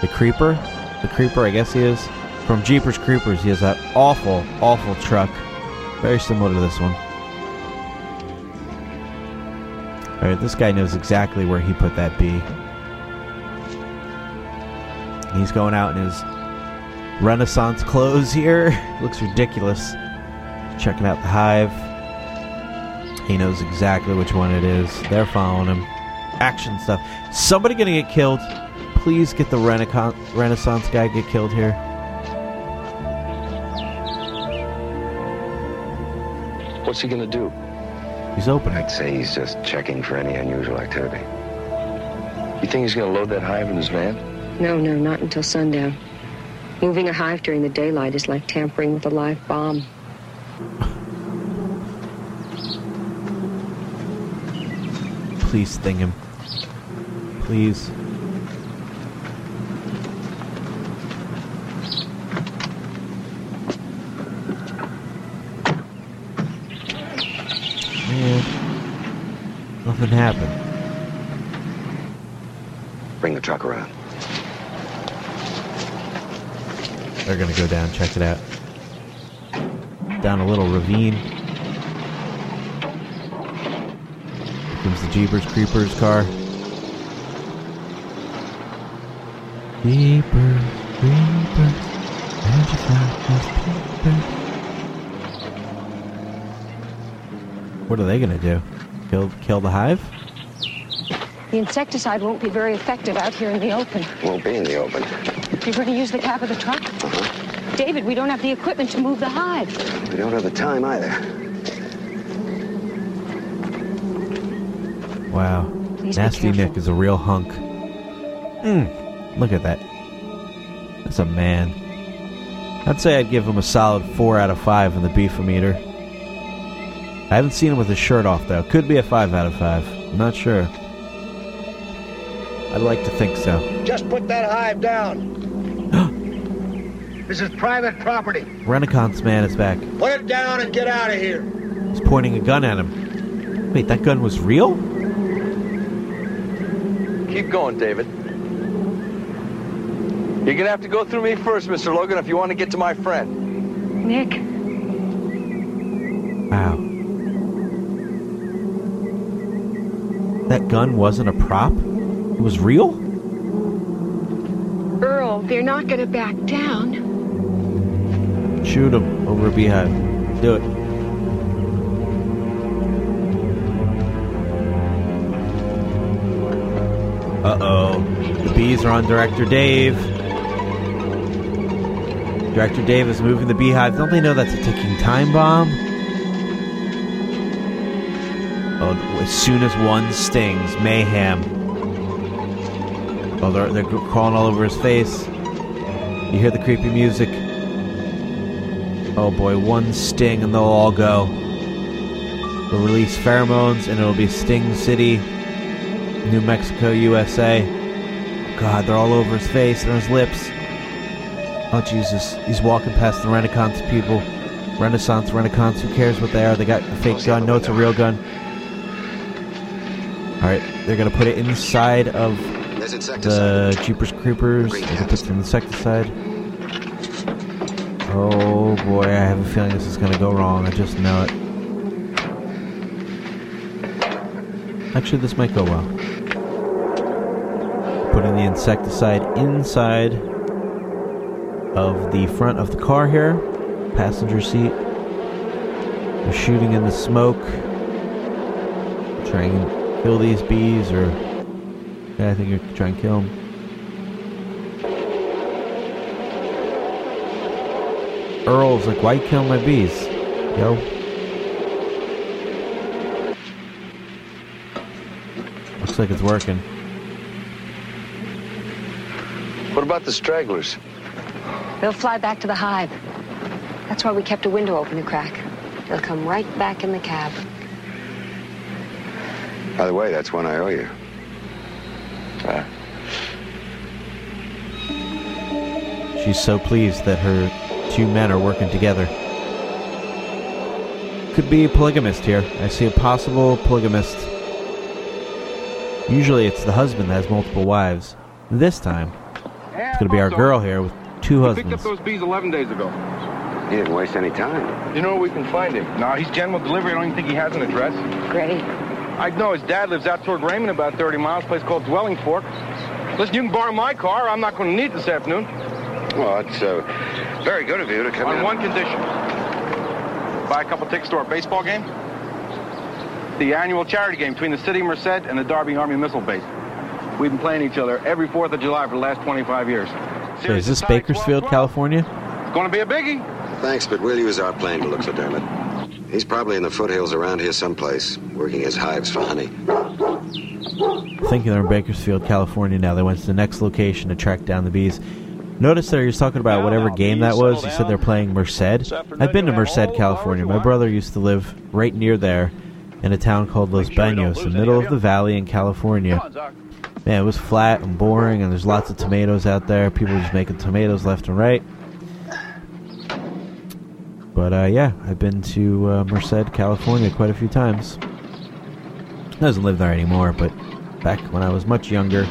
The Creeper? The Creeper, I guess he is. From Jeepers Creepers, he has that awful, awful truck. Very similar to this one. Alright, this guy knows exactly where he put that bee. He's going out in his Renaissance clothes here. [LAUGHS] Looks ridiculous. Checking out the hive. He knows exactly which one it is. They're following him. Action stuff. Somebody gonna get killed. Please get the Renaissance Renaissance guy get killed here. What's he gonna do? He's opening. I'd say he's just checking for any unusual activity. You think he's gonna load that hive in his van? No, no, not until sundown. Moving a hive during the daylight is like tampering with a live bomb. Please sting him. Please. Man. Nothing happened. Bring the truck around. They're gonna go down, check it out. Down a little ravine. Here comes the Jeepers Creepers car. Jeepers Creepers, where'd you find those peepers? What are they gonna do? Kill kill the hive? The insecticide won't be very effective out here in the open. Won't be in the open. You're going to use the cab of the truck? David, we don't have the equipment to move the hive. We don't have the time either. Wow. Please Nasty. Nick is a real hunk. Mm, look at that. That's a man. I'd say I'd give him a solid 4 out of 5 in the beefometer. I haven't seen him with his shirt off, though. Could be a 5 out of 5. I'm not sure. I'd like to think so. Just put that hive down. This is private property. Renaissance man is back. Put it down and get out of here. He's pointing a gun at him. Wait, that gun was real? Keep going, David. You're gonna have to go through me first, Mr. Logan, if you want to get to my friend. Nick, Wow. That gun wasn't a prop? It was real? Earl, they're not going to back down. Shoot him over a beehive. Do it. Uh oh. The bees are on Director Dave. Director Dave is moving the beehive. Don't they know that's a ticking time bomb? Oh, as soon as one stings, mayhem. Oh, they're, they're crawling all over his face. You hear the creepy music. Oh boy, one sting and they'll all go. They'll release pheromones and it'll be Sting City, New Mexico, USA. God, they're all over his face and his lips. Oh Jesus, he's walking past the Renaissance people. Renaissance, Renaissance, who cares what they are? They got a fake gun. No, it's a real gun. All right, they're gonna put it inside of the. Jeepers Creepers. They're gonna put the insecticide. Boy, I have a feeling this is gonna go wrong. I just know it. Actually, this might go well. Putting the insecticide inside of the front of the car here, passenger seat. They're shooting in the smoke. Trying to kill these bees, or yeah, I think you're trying to kill them. Earl's like, why you killing my bees? Yo. Looks like it's working. What about the stragglers? They'll fly back to the hive. That's why we kept a window open a crack. They'll come right back in the cab. By the way, that's one I owe you. She's so pleased that her two men are working together. Could be a polygamist here. I see a possible polygamist. Usually it's the husband that has multiple wives. This time, it's going to be our girl here with two He picked up those bees 11 days ago. He didn't waste any time. You know where we can find him? No, he's general delivery. I don't even think he has an address. Great. I know his dad lives out toward Raymond, about 30 miles, a place called Dwelling Fork. Listen, you can borrow my car. I'm not going to need it this afternoon. Well, it's uh, very good of you to come On in. one condition. Buy a couple tickets to our baseball game. The annual charity game between the city of Merced and the Darby Army Missile Base. We've been playing each other every 4th of July for the last 25 years. So is this Bakersfield, California? It's going to be a biggie. Thanks, but we'll use our plane to look for Dermot. He's probably in the foothills around here someplace, working his hives for honey. thinking they're in Bakersfield, California now. They went to the next location to track down the bees. Notice there he was talking about whatever game that was. He said they're playing Merced. I've been to Merced, California. My brother used to live right near there in a town called Los Banos, in the middle of the valley in California. Man, it was flat and boring, and there's lots of tomatoes out there. People just making tomatoes left and right. But uh, yeah, I've been to uh, Merced, California quite a few times. Doesn't live there anymore, but back when I was much younger,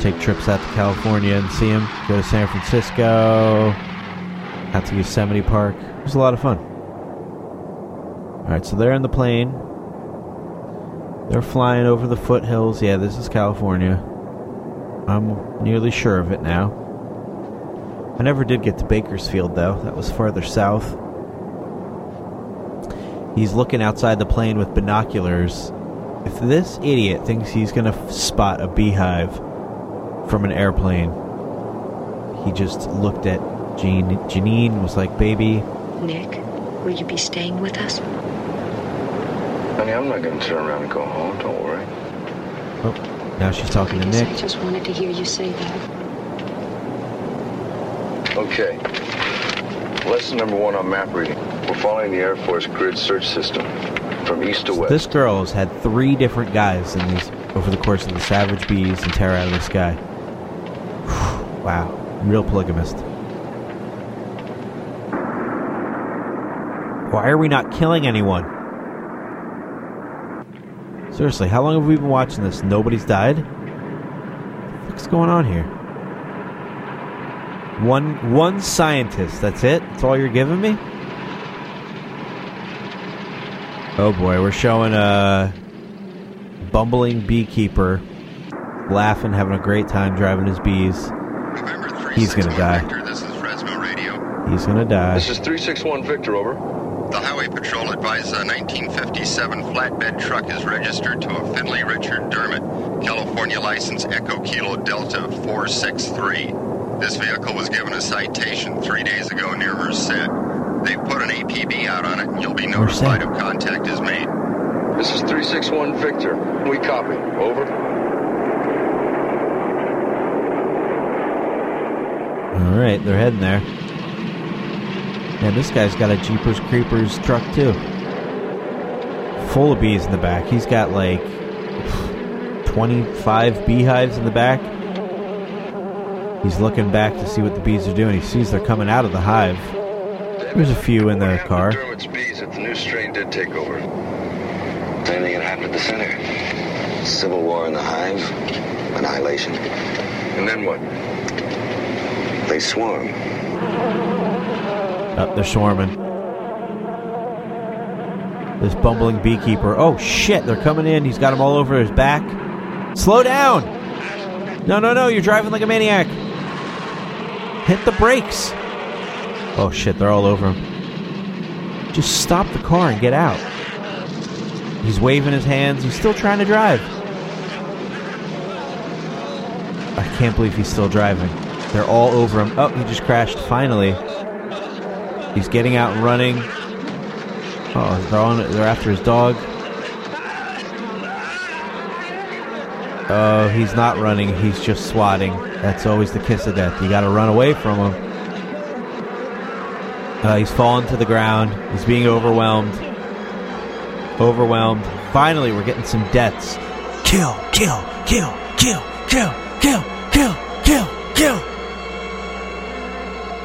take trips out to California and see him. Go to San Francisco, out to Yosemite Park. It was a lot of fun. All right, so they're in the plane. They're flying over the foothills. Yeah, this is California. I'm nearly sure of it now. I never did get to Bakersfield, though. That was farther south. He's looking outside the plane with binoculars. If this idiot thinks he's going to spot a beehive from an airplane, he just looked at Jean. Janine was like, "Baby, Nick, will you be staying with us? Honey, I'm not going to turn around and go home. Don't worry. oh, now she's talking to Nick. I just wanted to hear you say that. Okay. Lesson number one on map reading. We're following the Air Force grid search system from east to west. This girl has had three different guys in these over the course of the Savage Bees and Terror Out of the Sky. Wow, real polygamist. Why are we not killing anyone? Seriously, how long have we been watching this? Nobody's died? What's going on here? One one scientist, that's it? That's all you're giving me? Oh boy, we're showing a bumbling beekeeper laughing, having a great time driving his bees. He's gonna die. This is Fresno Radio. He's gonna die. This is 361 Victor, over. The Highway Patrol advises a 1957 flatbed truck is registered to a Finley Richard Dermott, California license Echo Kilo Delta 463. This vehicle was given a citation three days ago near Merced. They've put an APB out on it, and you'll be notified if contact is made. This is 361 Victor. We copy. Over. All right, they're heading there. Man, this guy's got a Jeepers Creepers truck too, full of bees in the back. He's got like twenty-five beehives in the back. He's looking back to see what the bees are doing. He sees they're coming out of the hive. There's a few in the car. Dermot's bees if the new strain did take over. Anything can happen at the center. Civil war in the hive, annihilation. And then what? They swarm. Up, they're swarming. This bumbling beekeeper. Oh shit! They're coming in. He's got them all over his back. Slow down! No, no, no! You're driving like a maniac. Hit the brakes. Oh shit! They're all over him. Just stop the car and get out. He's waving his hands. He's still trying to drive. I can't believe he's still driving. They're all over him. Oh, he just crashed. Finally. He's getting out and running. Oh, they're on. They're after his dog. Oh, he's not running. He's just swatting. That's always the kiss of death. You got to run away from him. Uh, he's fallen to the ground. He's being overwhelmed. Overwhelmed. Finally, we're getting some deaths. Kill, kill, kill, kill, kill, kill, kill, kill, kill.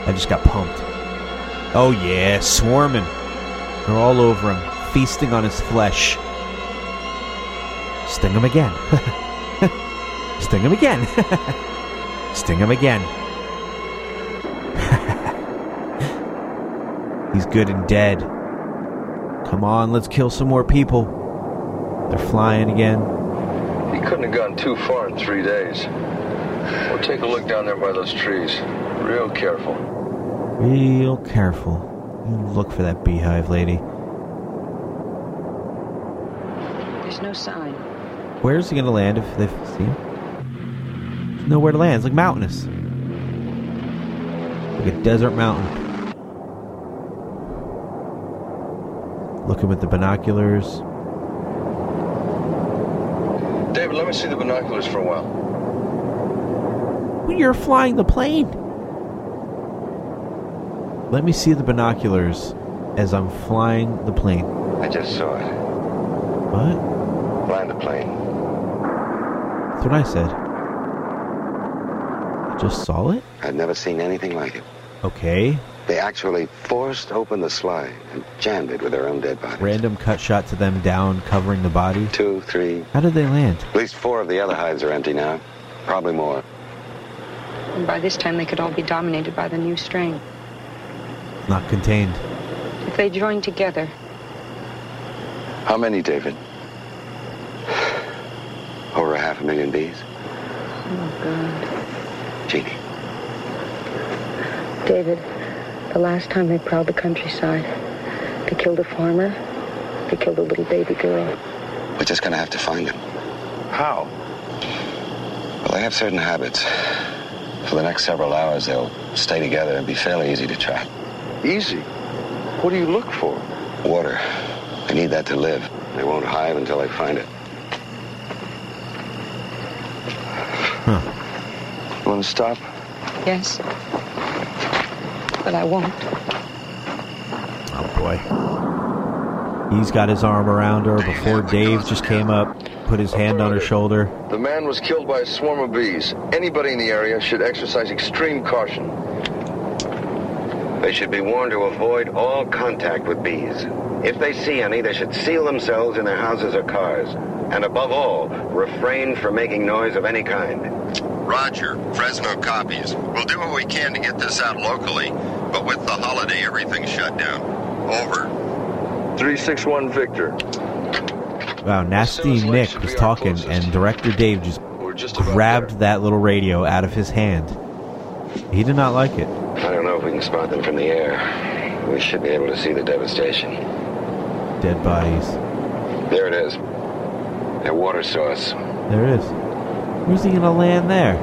I just got pumped. Oh yeah, swarming. They're all over him, feasting on his flesh. Sting him again. [LAUGHS] Sting him again. [LAUGHS] Sting him again. [LAUGHS] He's good and dead. Come on, let's kill some more people. They're flying again. He couldn't have gone too far in three days. We'll take a look down there by those trees. Real careful. Real careful. You look for that beehive lady. There's no sign. Where's he gonna land if they see him? There's nowhere to land. It's like mountainous. Like a desert mountain. Looking with the binoculars. David, let me see the binoculars for a while. When you're flying the plane. Let me see the binoculars as I'm flying the plane. I just saw it. What? Flying the plane. That's what I said. I just saw it? I'd never seen anything like it. Okay. They actually forced open the slide and jammed it with their own dead bodies. Random cut shot to them down, covering the body. Two, three. How did they land? At least four of the other hives are empty now. Probably more. And by this time, they could all be dominated by the new strain. Not contained. If they join together, How many, David? Over a half a million bees. oh God, Jeannie. David, the last time they prowled the countryside, they killed a farmer. They killed a little baby girl. We're just gonna have to find them. How? Well, they have certain habits. For the next several hours, they'll stay together and be fairly easy to track. Easy. What do you look for? Water. They need that to live. They won't hive until they find it. Huh. You want to stop? Yes, but I won't. Oh boy. He's got his arm around her before Dave just came up, put his hand on her shoulder. The man was killed by a swarm of bees. Anybody in the area should exercise extreme caution. They should be warned to avoid all contact with bees. If they see any, they should seal themselves in their houses or cars. And above all, refrain from making noise of any kind. Roger. Fresno copies. We'll do what we can to get this out locally, but with the holiday, everything's shut down. Over. 361 Victor. Wow, Nasty Nick was talking, and Director Dave just grabbed that little radio out of his hand. He did not like it. I don't know if we can spot them from the air. We should be able to see the devastation. Dead bodies. There it is. Their water source. There it is. Where's he gonna land there?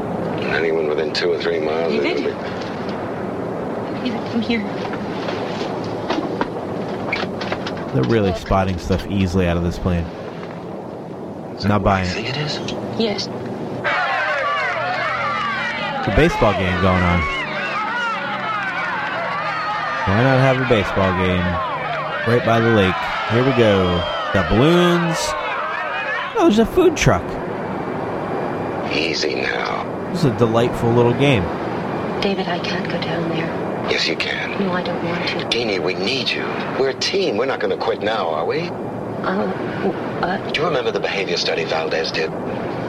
Anyone within two or three miles is David? gonna be... David, come here. They're really spotting stuff easily out of this plane. Not buying it. it is? Yes. It's a baseball game going on. Why not have a baseball game right by the lake? Here we go. Got balloons. Oh, there's a food truck. Easy now. This is a delightful little game. David, I can't go down there. Yes, you can. No, I don't want to. Jeannie, we need you. We're a team. We're not going to quit now, are we? Um, uh, Do you remember the behavior study Valdez did?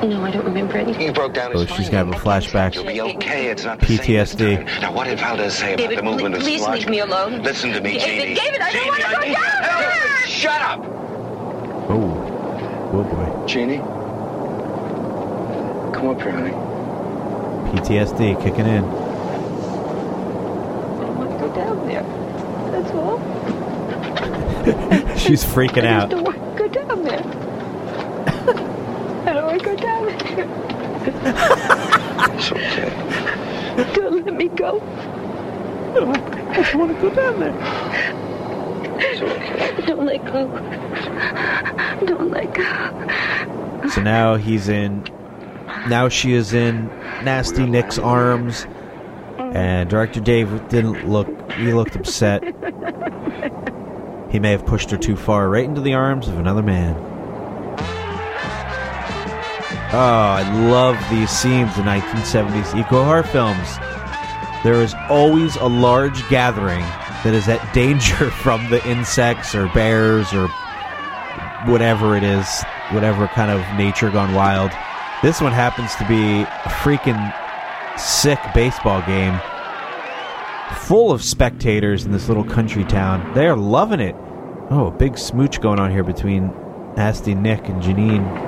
No, I don't remember anything. He broke down Oh, his she's got a flashback. You'll be okay. It's not the same PTSD. Now, what did Valdez say about David, the movement pl- of please leave me alone. Listen to me, David, Jeannie. David, I don't Jeannie, want to go need down there. Shut up! Oh. Oh boy. Jeannie? Come up here, honey. PTSD kicking in. I want to go down there. That's all. [LAUGHS] She's freaking I out. just don't want to go down there. I don't go down there. It's okay. Don't let me go. I just want to go down there. It's okay. Don't let go. Don't let go. So now he's in. Now she is in Nasty Nick's arms, and Director Dave didn't look. He looked upset. He may have pushed her too far, right into the arms of another man. Oh, I love these scenes in 1970s eco horror films. There is always a large gathering that is at danger [LAUGHS] from the insects or bears or whatever it is, whatever kind of nature gone wild. This one happens to be a freaking sick baseball game full of spectators in this little country town. They are loving it. Oh, a big smooch going on here between Nasty Nick and Janine.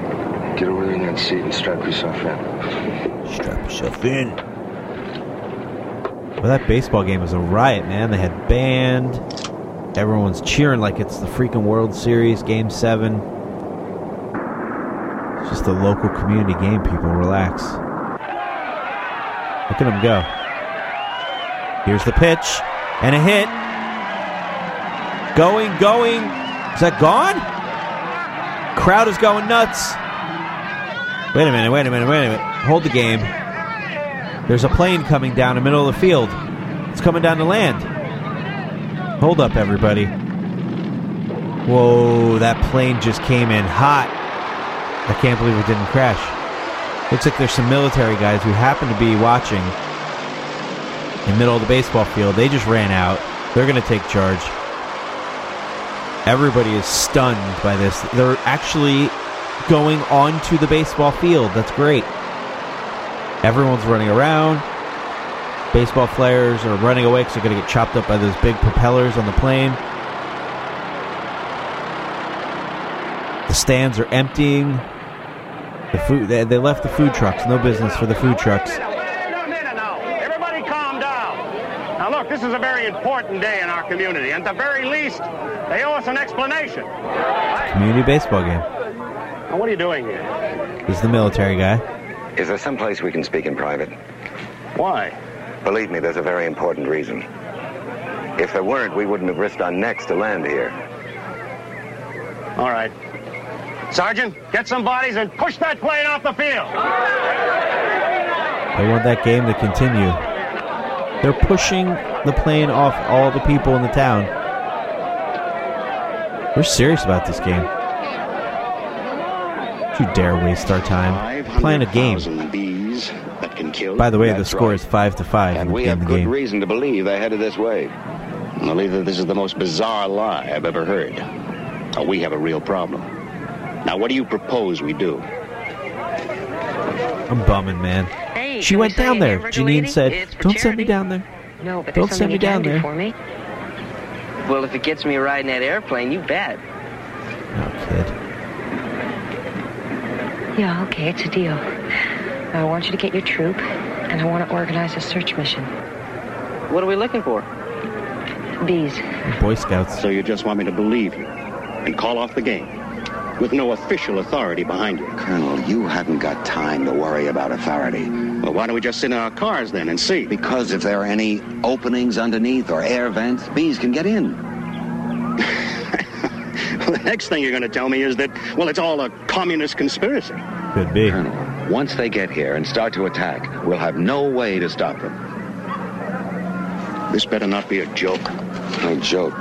Get over there in that seat and strap yourself in. Strap yourself in. Well, that baseball game was a riot, man. They had band. Everyone's cheering like it's the freaking World Series, Game 7. It's just a local community game, people. Relax. Look at them go. Here's the pitch. And a hit. Going, going. Is that gone? Crowd is going nuts. Wait a minute, wait a minute, wait a minute. Hold the game. There's a plane coming down in the middle of the field. It's coming down to land. Hold up, everybody. Whoa, that plane just came in hot. I can't believe it didn't crash. Looks like there's some military guys who happen to be watching in the middle of the baseball field. They just ran out. They're going to take charge. Everybody is stunned by this. They're actually going onto the baseball field. That's great. Everyone's running around. Baseball players are running away because they're going to get chopped up by those big propellers on the plane. The stands are emptying. The food they, they left the food trucks. No business for the food trucks. Everybody calm down. Now look, this is a very important day in our community, and at the very least, they owe us an explanation. Community baseball game. Now, what are you doing here? This is the military guy. Is there some place we can speak in private? Why? Believe me, there's a very important reason. If there weren't, we wouldn't have risked our necks to land here. All right. Sergeant, get some bodies and push that plane off the field. They want that game to continue. They're pushing the plane off all the people in the town. We're serious about this game. Don't you dare waste our time playing a game. bees that can kill. By the way, the score right. is five to five. And in we the have game. good reason to believe they're headed this way. Well, either this is the most bizarre lie I've ever heard, or we have a real problem. Now, what do you propose we do? I'm bumming, man. Hey, she went down there. Janine said, "Don't send me down there." No, but Don't send me you down there. for me. Well, if it gets me a ride in that airplane, you bet. Oh, Yeah, okay, it's a deal. I want you to get your troop, and I want to organize a search mission. What are we looking for? Bees. Boy Scouts. So you just want me to believe you and call off the game with no official authority behind you? Colonel, you haven't got time to worry about authority. Well, why don't we just sit in our cars then and see? Because if there are any openings underneath or air vents, bees can get in. The next thing you're going to tell me is that, well, it's all a communist conspiracy. Could be. Colonel, once they get here and start to attack, we'll have no way to stop them. This better not be a joke. No joke.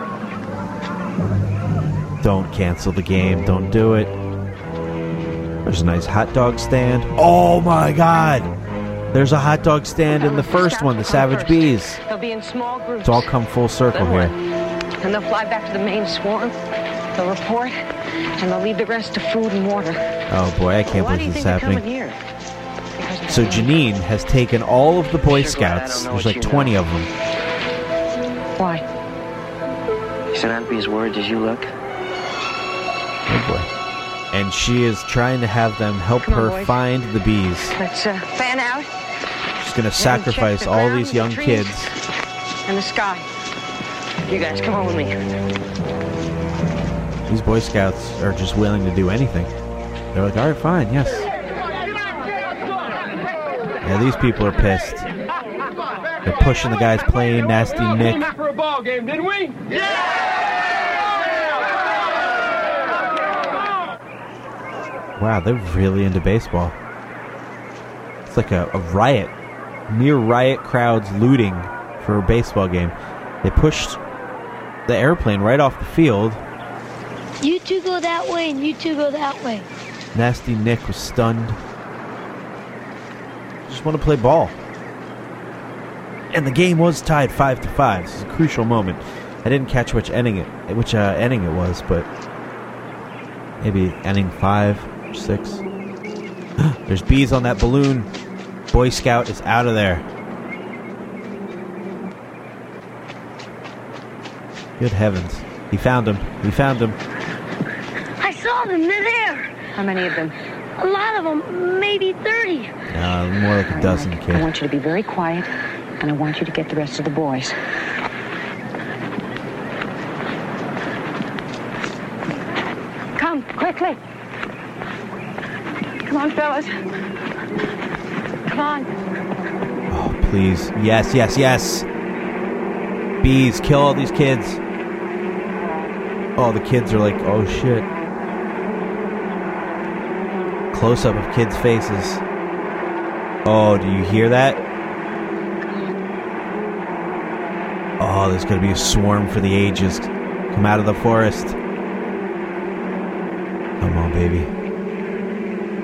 Don't cancel the game. Don't do it. There's a nice hot dog stand. Oh my god! There's a hot dog stand in the first one, the Savage Bees. They'll be in small groups. It's all come full circle here. and they'll fly back to the main swarm. They'll report, and they'll leave the rest to food and water. Oh boy, I can't Why believe this is happening. coming here? So Janine has taken all of the Boy Scouts. There's like you 20 of them. Why? You said I'd be as worried as you look. Oh boy. And she is trying to have them help Come on, her boys. find the bees. Let's uh, fan out She's going to check sacrifice the all ground, these the young trees. kids. and the sky. You guys, come on with me. These Boy Scouts are just willing to do anything. They're like, all right, fine, yes. Yeah, these people are pissed. They're pushing the guy's plane, Nasty Nick. for a ball game, didn't we? Wow, they're really into baseball. It's like a, a riot. Near riot crowds looting for a baseball game. They pushed the airplane right off the field. You two go that way and you two go that way. Nasty Nick was stunned. Just want to play ball. And the game was tied five to five. This is a crucial moment. I didn't catch which ending it, which uh, ending it was, but maybe ending five, or six. [GASPS] There's bees on that balloon. Boy Scout is out of there. Good heavens! He found him. He found him. I saw them. They're there. How many of them? A lot of them. Maybe 30. Uh, more like a dozen, kids. I want you to be very quiet, and I want you to get the rest of the boys. Come, quickly. Come on, fellas. Come on. Oh, please. Yes, yes, yes. Bees, kill all these kids. Oh, the kids are like, oh shit. Close up of kids' faces. Oh, do you hear that? Oh, there's gonna be a swarm for the ages. Come out of the forest. Come on, baby.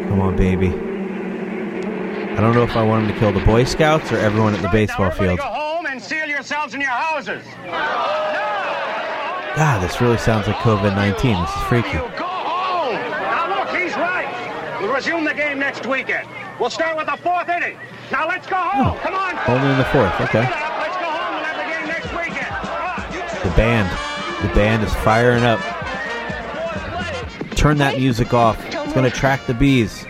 Come on, baby. I don't know if I want him to kill the Boy Scouts or everyone at the baseball field. Go home and seal yourselves in your houses. God, this really sounds like COVID 19. This is freaky. Now look, he's right. We'll resume the game next weekend. We'll start with the fourth inning. Now let's go home. Hmm. Come on. Only in the fourth, okay. Let's go home and have the game next weekend. The band. The band is firing up. Turn that music off. It's going to attract the bees.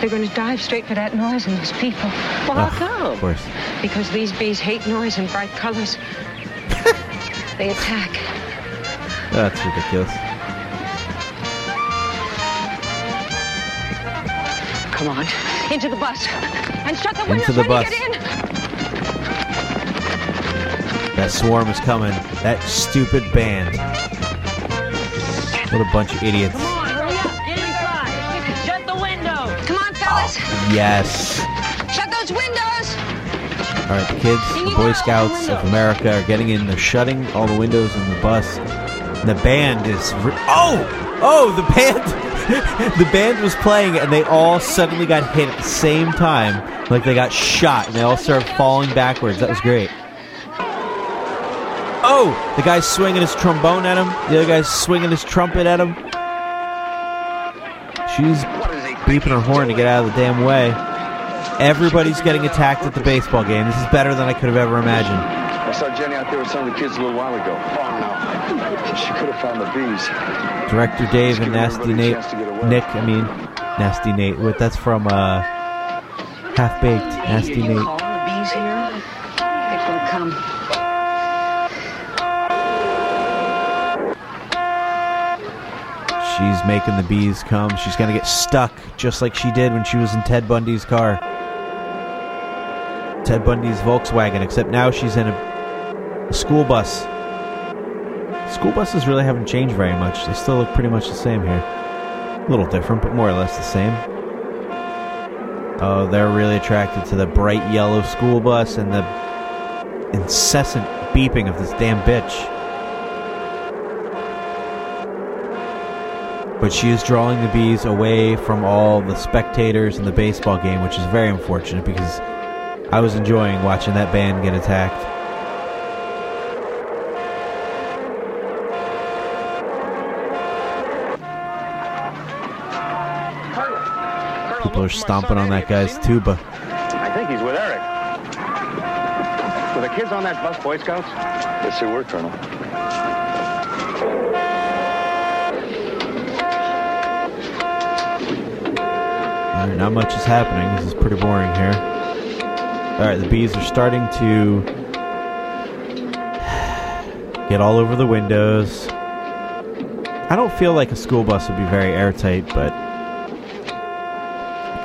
They're going to dive straight for that noise and those people. Well, how Ugh, come? Of course. Because these bees hate noise and bright colors. [LAUGHS] they attack. That's ridiculous. Come on, into the bus. And shut the windows Into the bus. you get in. That swarm is coming. That stupid band. What a bunch of idiots. Come on, hurry up. Get inside. Shut the window. Come on, fellas. Yes. Shut those windows. All right, the kids, the Boy Scouts of America are getting in. They're shutting all the windows in the bus. And the band is. Re- oh! Oh, the band. [LAUGHS] the band was playing, and they all suddenly got hit at the same time. Like they got shot, and they all started falling backwards. That was great. Oh! The guy's swinging his trombone at him. The other guy's swinging his trumpet at him. She's beeping her horn to get out of the damn way. Everybody's getting attacked at the baseball game. This is better than I could have ever imagined. I saw Jenny out there with some of the kids a little while ago. Oh, no. She could have found the bees. Director Dave and Nasty Nate, Nick, I mean, Nasty Nate. What that's from? Uh, Half Baked. Nasty Nate. Call the bees here. It will come. She's making the bees come. She's gonna get stuck just like she did when she was in Ted Bundy's car. Ted Bundy's Volkswagen, except now she's in a, a school bus. School buses really haven't changed very much. They still look pretty much the same here. A little different, but more or less the same. Oh, they're really attracted to the bright yellow school bus and the incessant beeping of this damn bitch. But she is drawing the bees away from all the spectators in the baseball game, which is very unfortunate because I was enjoying watching that band get attacked. People are stomping on that guy's tuba. I think he's with Eric. Were the kids on that bus Boy Scouts? Yes, they were, Colonel. All right, not much is happening. This is pretty boring here. All right, the bees are starting to [SIGHS] get all over the windows. I don't feel like a school bus would be very airtight, but I could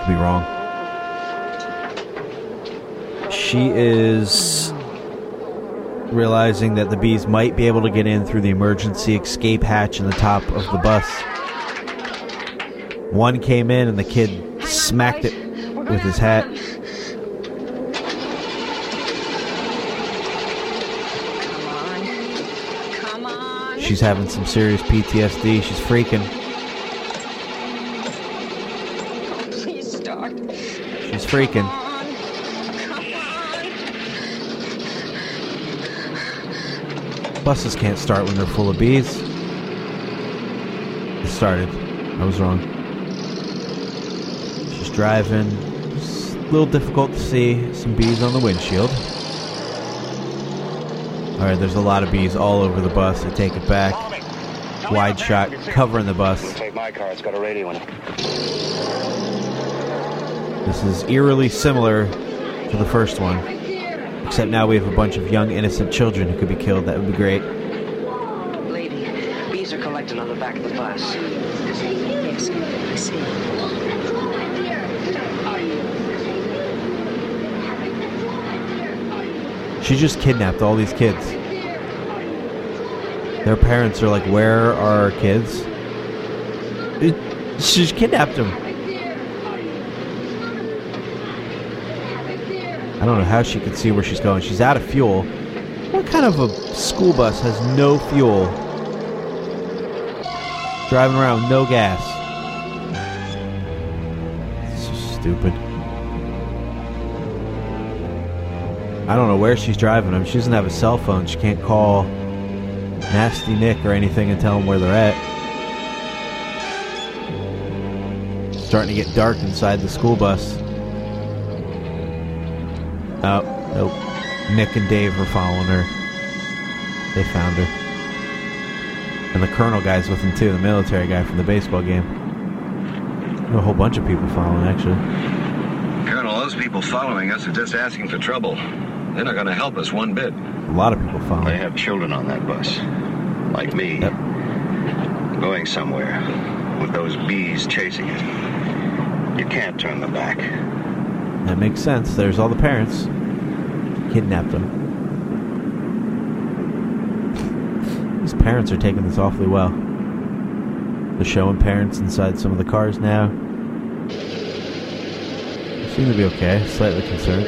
be wrong. She is realizing that the bees might be able to get in through the emergency escape hatch in the top of the bus. One came in and the kid smacked it with his hat. She's having some serious PTSD. She's freaking. Freaking. Buses can't start when they're full of bees. It started. I was wrong. She's driving. It's a little difficult to see some bees on the windshield. Alright, there's a lot of bees all over the bus. I take it back. Wide shot covering the bus. Take my car. It's got a radio in it. This is eerily similar to the first one. Except now we have a bunch of young, innocent children who could be killed. That would be great. Lady, bees are collecting on the back of the bus. Yes, I see. She just kidnapped all these kids. Their parents are like, Where are our kids? It- she just kidnapped them. Don't know how she can see where she's going. She's out of fuel. What kind of a school bus has no fuel? Driving around no gas. So stupid. I don't know where she's driving them. She doesn't have a cell phone. She can't call Nasty Nick or anything and tell them where they're at. Starting to get dark inside the school bus. Nick and Dave were following her. They found her. And the colonel guy's with him too, the military guy from the baseball game. A whole bunch of people following, actually. Colonel, those people following us are just asking for trouble. They're not going to help us one bit. A lot of people following. They have children on that bus. Like me. Going somewhere. With those bees chasing it. You can't turn them back. That makes sense. There's all the parents. Kidnapped them. These parents are taking this awfully well. They're showing parents inside some of the cars now. They seem to be okay, slightly concerned.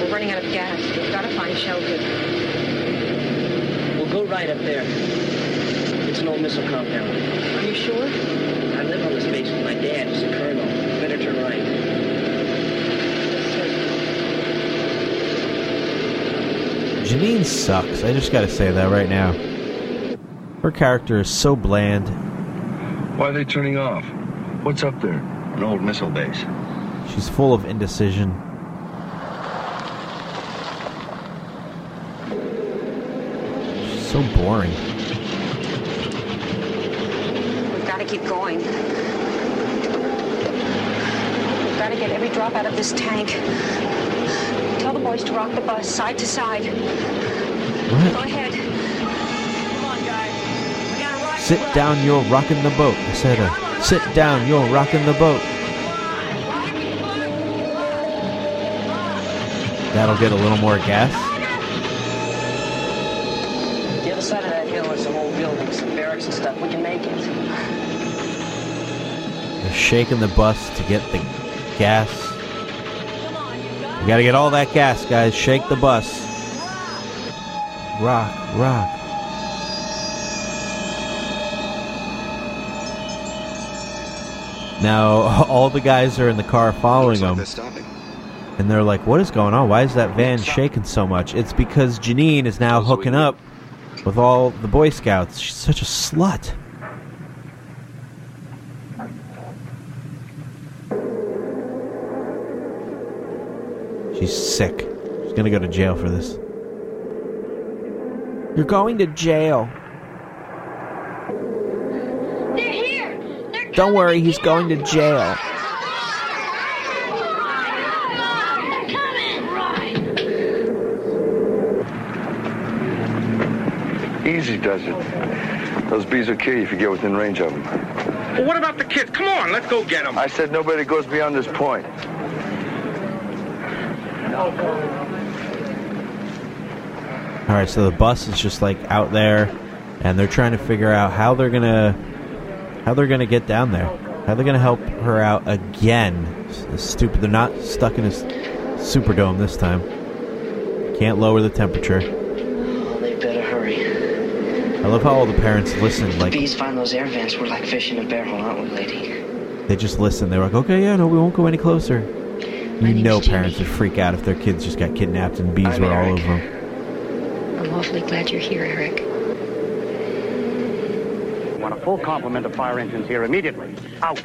We're running out of gas. We've got to find shelter. We'll go right up there. It's an old missile compound. Are you sure? I live on this base with my dad. He's a colonel. Better turn right. Janine sucks. I just gotta say that right now. Her character is so bland. Why are they turning off? What's up there? An old missile base. She's full of indecision. She's so boring. We've got to keep going. We've got to get every drop out of this tank. Tell the boys to rock the bus side to side. Go ahead. Sit down, you're rocking the boat. I said, uh, sit down, you're rocking the boat. That'll get a little more gas. The other side of that hill are some old buildings, some barracks and stuff. We can make it. They're shaking the bus to get the gas. You gotta get all that gas, guys. Shake the bus. Rock, rock. Now, [LAUGHS] all the guys are in the car following them. And they're like, what is going on? Why is that van shaking so much? It's because Janine is now hooking up with all the Boy Scouts. She's such a slut. She's sick. She's gonna go to jail for this. You're going to jail. They're here. They're Don't worry, he's going to jail. Easy does it. Those bees will kill you if you get within range of them. Well, what about the kids? Come on, let's go get them. I said nobody goes beyond this point. All right, so the bus is just like out there, and they're trying to figure out how they're gonna how they're gonna get down there. How they're gonna help her out again? It's stupid. They're not stuck in a s- superdome this time. Can't lower the temperature. Oh, they better hurry. I love how all the parents listen. Like Bees find those air vents. We're like fish in a barrel, aren't we, lady? they just listen. They're like, okay, yeah, no, we won't go any closer. You know, parents would freak out if their kids just got kidnapped and bees I'm were all over them. I'm awfully glad you're here, Eric. Want a full complement of fire engines here immediately. Out.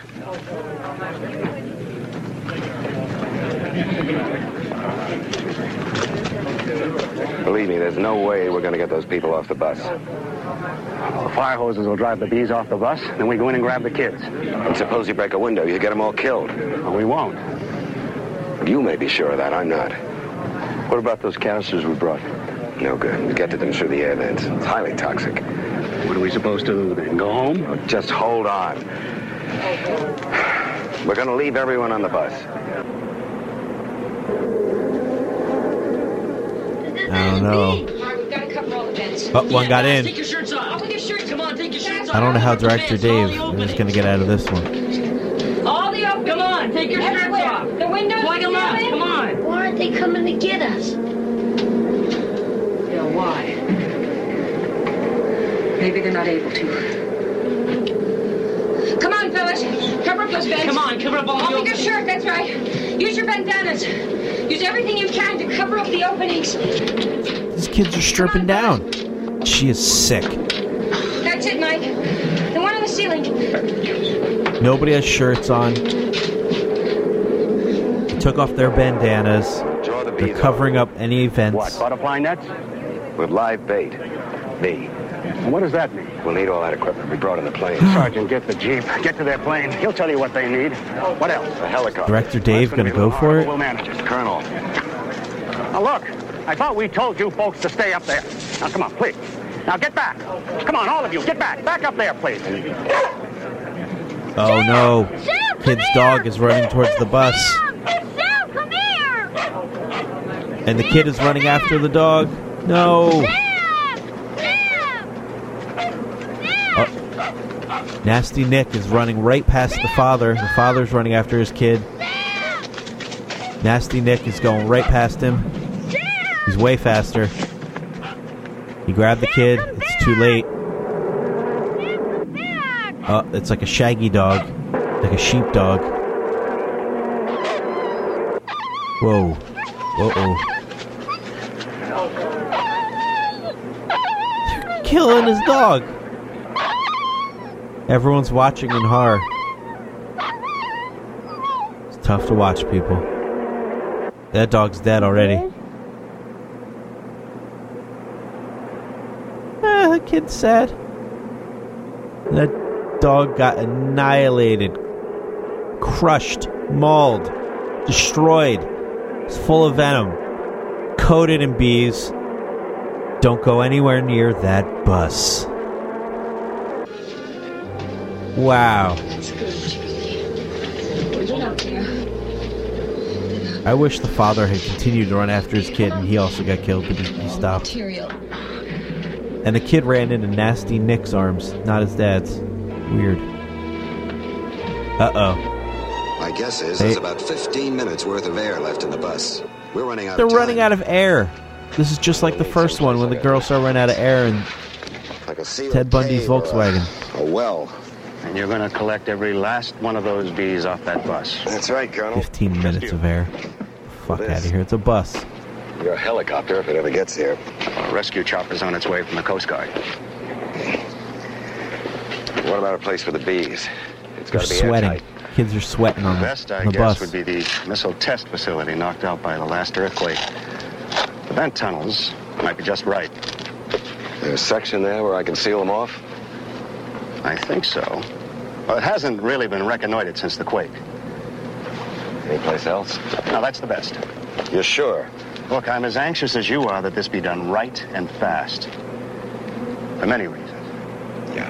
Believe me, there's no way we're going to get those people off the bus. The fire hoses will drive the bees off the bus, then we go in and grab the kids. And suppose you break a window, you get them all killed. Well, we won't. You may be sure of that. I'm not. What about those canisters we brought? No good. We get to them through the air vents. It's highly toxic. What are we supposed to do then? Go home? Oh, just hold on. We're going to leave everyone on the bus. I don't know. All right, we've got to cover all the vents. Oh, one got in. Take your shirts off. Off with your shirts. Come on, take your shirts off. I don't know how Director Dave is going to get out of this one. Not able to. Come on, fellas. Cover up those vents. Come on, cover up all the your shirt, that's right. Use your bandanas. Use everything you can to cover up the openings. These kids are stripping down. She is sick. That's it, Mike. The one on the ceiling. Nobody has shirts on. They Took off their bandanas. They're covering up any vents. What, butterfly nets? With live bait. B. And what does that mean? We'll need all that equipment we brought in the plane. [SIGHS] Sergeant, get the jeep. Get to their plane. He'll tell you what they need. What else? A helicopter. Director Dave going to go for it? We'll manage it. Colonel. Now look, I thought we told you folks to stay up there. Now come on, please. Now get back. Come on, all of you, get back. Back up there, please. Oh no. Kid's dog is running towards the bus. Sam, come here! And the kid is running after the dog. No. Nasty Nick is running right past the father. The father's running after his kid. Nasty Nick is going right past him. He's way faster. He grabbed the kid. It's too late. Oh, it's like a shaggy dog. Like a sheep dog. Whoa. Whoa. They're killing his dog. Everyone's watching in horror. It's tough to watch, people. That dog's dead already. Ah, the kid's sad. That dog got annihilated, crushed, mauled, destroyed. It's full of venom, coated in bees. Don't go anywhere near that bus. Wow. Get up there. I wish the father had continued to run after his kid and he also got killed, but he, stopped. Material. And the kid ran into nasty Nick's arms, not his dad's. Weird. Uh oh. My guess is there's about 15 minutes worth of air left in the bus. We're running out They're of running out of air. This is just like the first one when the girls start running out of air and Like a sealed Ted Bundy's a- Volkswagen. A well. And you're going to collect every last one of those bees off that bus. That's right, Colonel. 15 minutes of air. Fuck out of here. It's a bus. Your helicopter, if it ever gets here. A rescue chopper's on its way from the Coast Guard. What about a place for the bees? It's They're got to be sweating. airtight. Kids are sweating on the, the Best, I the guess, bus. would be the missile test facility knocked out by the last earthquake. The vent tunnels might be just right. There's a section there where I can seal them off? I think so. Well, it hasn't really been reconnoitered since the quake. Anyplace else? Now, that's the best. You're sure? Look, I'm as anxious as you are that this be done right and fast. For many reasons. Yeah.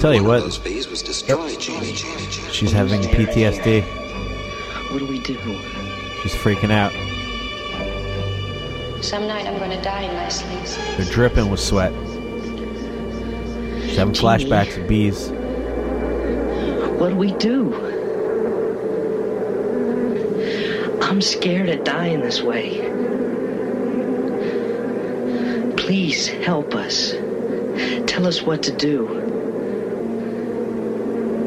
Tell you what, was destroyed, Jeannie. she's having PTSD. What do we do? She's freaking out. Some night I'm to die in my sleep. They're dripping with sweat. She's having flashbacks of bees. What do we do? I'm scared of dying this way. Please help us. Tell us what to do.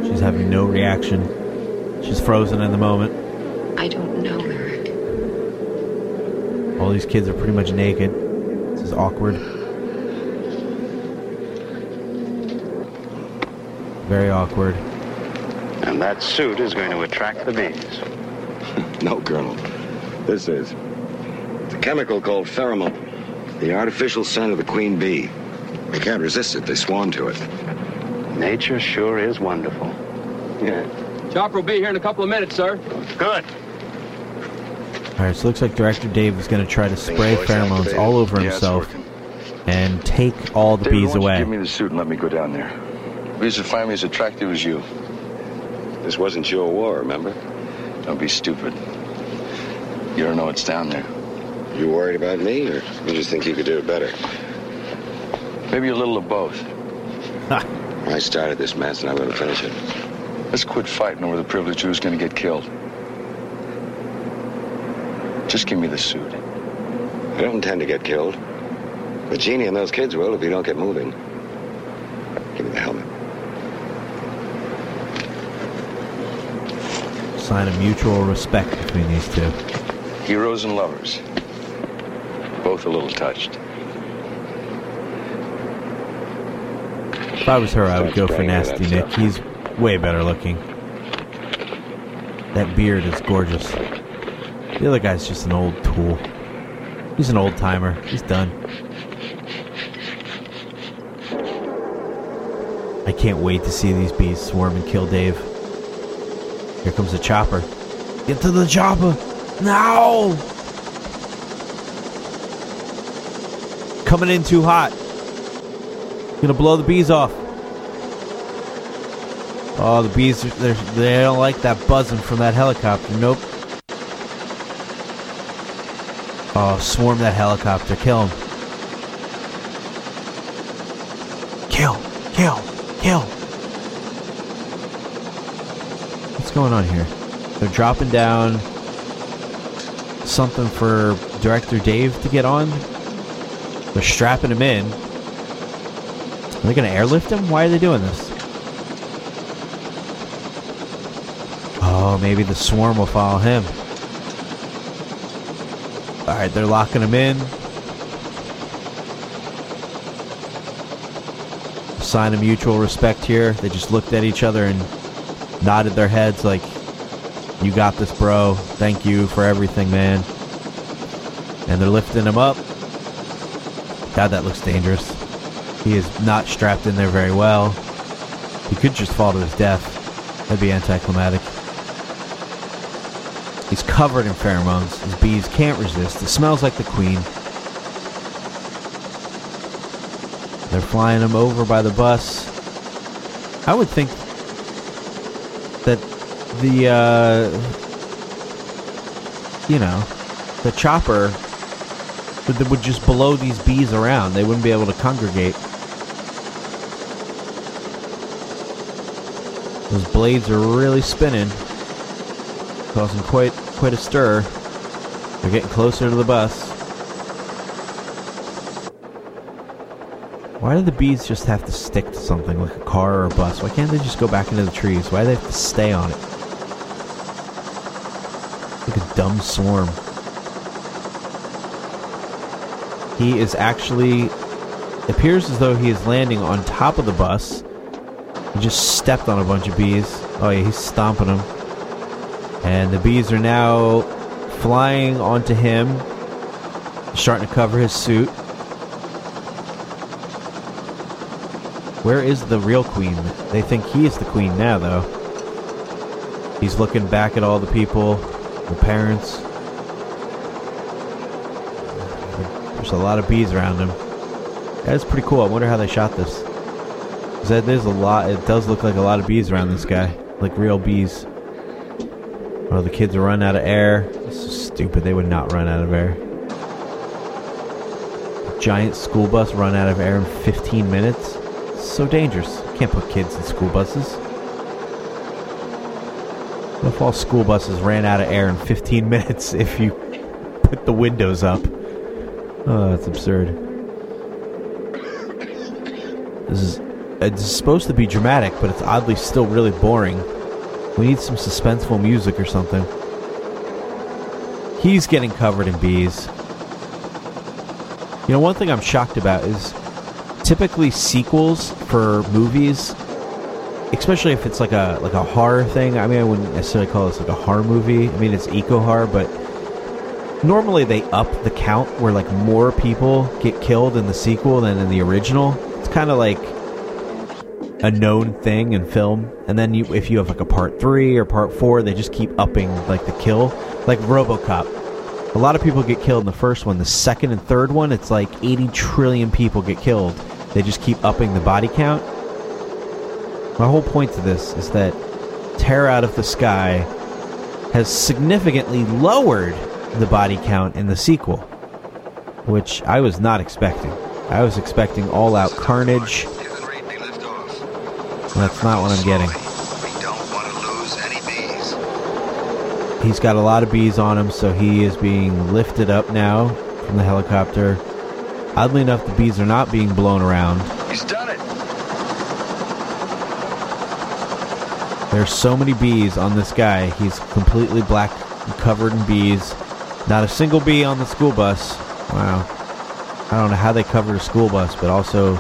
She's having no reaction. She's frozen in the moment. I don't know. All these kids are pretty much naked. This is awkward. Very awkward. And that suit is going to attract the bees. [LAUGHS] no, Colonel. This is. It's a chemical called pheromone. The artificial scent of the queen bee. They can't resist it. They swarm to it. Nature sure is wonderful. Yeah. Chopper will be here in a couple of minutes, sir. Good. Alright, so it looks like Director Dave is going to try to spray pheromones all over himself and take all the David, bees why don't you away. Give me the suit and let me go down there. Bees will find me as attractive as you. This wasn't your war, remember? Don't be stupid. You don't know what's down there. You worried about me, or you just think you could do it better? Maybe a little of both. I started this mess, and I'm going to finish it. Let's quit fighting over the privilege who's going to get killed. Just give me the suit. I don't intend to get killed. But Jeannie and those kids will if you don't get moving. Give me the helmet. Sign of mutual respect between these two. Heroes and lovers. Both a little touched. If I was her, I would go for Nasty Nick. stuff. He's way better looking. That beard is gorgeous. The other guy's just an old tool. He's an old timer. He's done. I can't wait to see these bees swarm and kill Dave. Here comes the chopper. Get to the chopper! Now! Coming in too hot. Gonna blow the bees off. Oh, the bees, they don't like that buzzing from that helicopter. Nope. Oh, swarm that helicopter. Kill him. Kill, kill, kill. What's going on here? They're dropping down something for Director Dave to get on. They're strapping him in. Are they going to airlift him? Why are they doing this? Oh, maybe the swarm will follow him. Alright, they're locking him in. Sign of mutual respect here. They just looked at each other and nodded their heads like, You got this, bro. Thank you for everything, man. And they're lifting him up. God, that looks dangerous. He is not strapped in there very well. He could just fall to his death. That'd be anticlimactic. Covered in pheromones. His bees can't resist. It smells like the queen. They're flying him over by the bus. I would think that the, uh, you know, the chopper would, would just blow these bees around. They wouldn't be able to congregate. Those blades are really spinning, causing quite quite a stir. They're getting closer to the bus. Why do the bees just have to stick to something like a car or a bus? Why can't they just go back into the trees? Why do they have to stay on it? Like a dumb swarm. He is actually appears as though he is landing on top of the bus. He just stepped on a bunch of bees. Oh yeah, he's stomping them. And the bees are now flying onto him, starting to cover his suit. Where is the real queen? They think he is the queen now, though. He's looking back at all the people, the parents. There's a lot of bees around him. That's pretty cool. I wonder how they shot this. There's a lot. It does look like a lot of bees around this guy, like real bees. Oh, the kids running out of air. This is stupid. They would not run out of air. A giant school bus run out of air in 15 minutes. so dangerous. Can't put kids in school buses. What if all school buses ran out of air in 15 [LAUGHS] minutes if you put the windows up? Oh, that's absurd. This is it's supposed to be dramatic, but it's oddly still really boring. We need some suspenseful music or something. He's getting covered in bees. You know, one thing I'm shocked about is typically sequels for movies, especially if it's like a like a horror thing. I mean, I wouldn't necessarily call this like a horror movie. I mean, it's eco horror, but normally they up the count where like more people get killed in the sequel than in the original. It's kind of like a known thing in film, and then you, if you have like a part three or part four, they just keep upping like the kill, like RoboCop. A lot of people get killed in the first one. The second and third one, it's like 80 trillion people get killed. They just keep upping the body count. My whole point to this is that Terror Out of the Sky has significantly lowered the body count in the sequel, which I was not expecting. I was expecting all out carnage. That's not what I'm getting. He's got a lot of bees on him, so he is being lifted up now from the helicopter. Oddly enough, the bees are not being blown around. He's done it. There's so many bees on this guy. He's completely black, covered in bees. Not a single bee on the school bus. Wow. I don't know how they covered a school bus, but also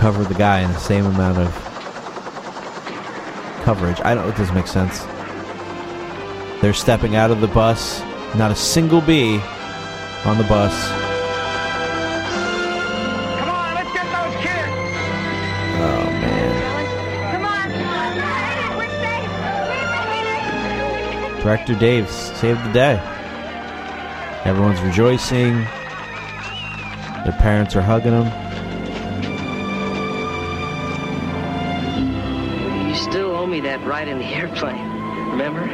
cover the guy in the same amount of coverage. I don't. It doesn't make sense. They're stepping out of the bus. Not a single bee on the bus. Come on, let's get those kids. Oh man. Come on! Director Dave saved the day. Everyone's rejoicing. Their parents are hugging them. Owe me that ride in the airplane. Remember?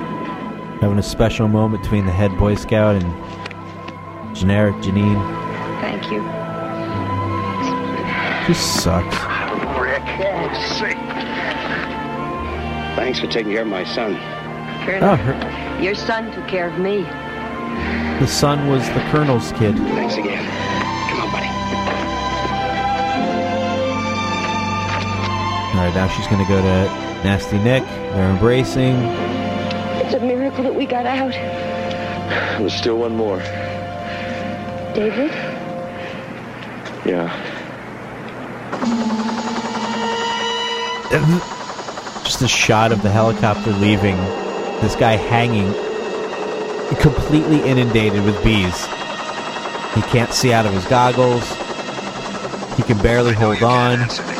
Having a special moment between the head Boy Scout and generic Janine. Thank you. Just sucks. Rick. Thanks for taking care of my son. Colonel, Oh, her, your son took care of me. the son was the Colonel's kid. Thanks again. Come on, buddy. All right, now she's going to go to Nasty Nick. They're embracing. It's a miracle that we got out. There's still one more. David? Yeah. Uh, just a shot of the helicopter leaving. This guy hanging, completely inundated with bees. He can't see out of his goggles. He can barely hold on.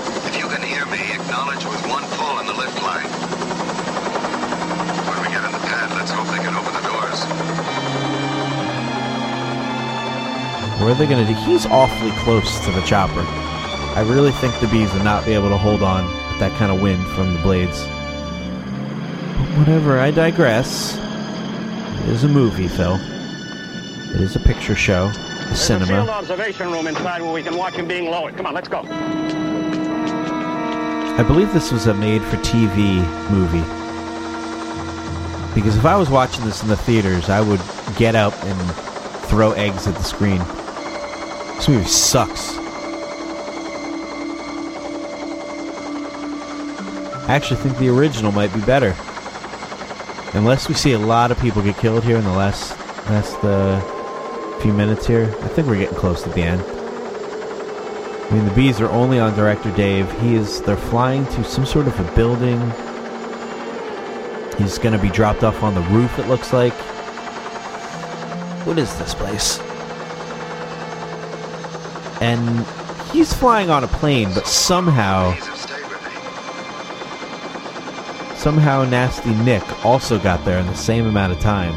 What are they going to do? He's awfully close to the chopper. I really think the bees would not be able to hold on with that kind of wind from the blades. But whatever, I digress. It is a movie, Phil. It is a picture show, a There's cinema. observation room inside where we can watch him being lowered. Come on, let's go. I believe this was a made for TV movie. Because if I was watching this in the theaters, I would get up and throw eggs at the screen. This movie sucks. I actually think the original might be better. Unless we see a lot of people get killed here in the last last uh, few minutes here. I think we're getting close to the end. I mean, the bees are only on Director Dave. He is. They're flying to some sort of a building. He's going to be dropped off on the roof. It looks like. What is this place? And he's flying on a plane, but somehow, somehow, Nasty Nick also got there in the same amount of time.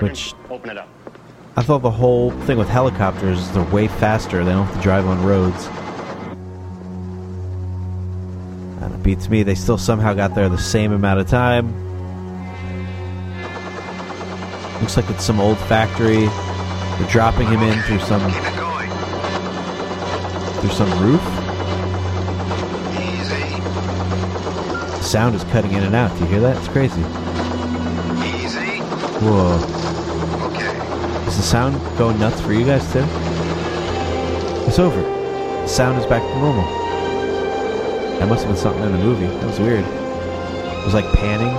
Which. I thought the whole thing with helicopters is they're way faster. They don't have to drive on roads. And it beats me. They still somehow got there the same amount of time. Looks like it's some old factory. They're dropping him in through some through some roof. The sound is cutting in and out. Do you hear that? It's crazy. Whoa. Okay. Is the sound going nuts for you guys too? It's over. The sound is back to normal. That must have been something in the movie. That was weird. It was like panning.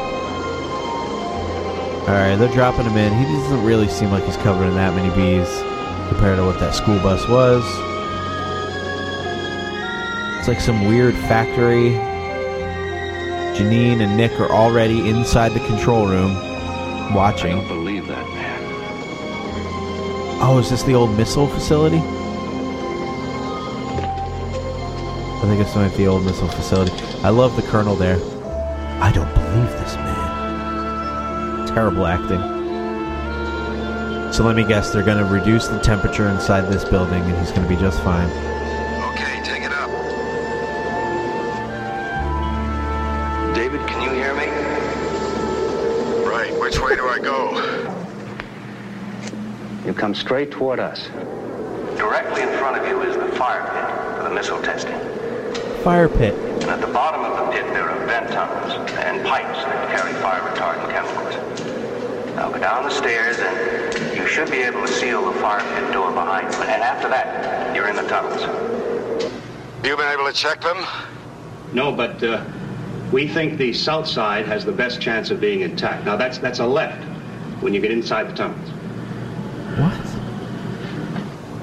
Alright, they're dropping him in. He doesn't really seem like he's covered in that many bees compared to what that school bus was. It's like some weird factory. Janine and Nick are already inside the control room watching. I don't believe that, man. Oh, is this the old missile facility? I think it's like the old missile facility. I love the colonel there. I don't believe this man. Terrible acting. So let me guess, they're going to reduce the temperature inside this building and he's going to be just fine. Which way do I go? You come straight toward us. Directly in front of you is the fire pit for the missile testing. Fire pit. And at the bottom of the pit, there are vent tunnels and pipes that carry fire retardant chemicals. Now go down the stairs, and you should be able to seal the fire pit door behind you. And after that, you're in the tunnels. You been able to check them? No, but uh, we think the south side has the best chance of being intact. Now that's that's a left when you get inside the tunnels. What?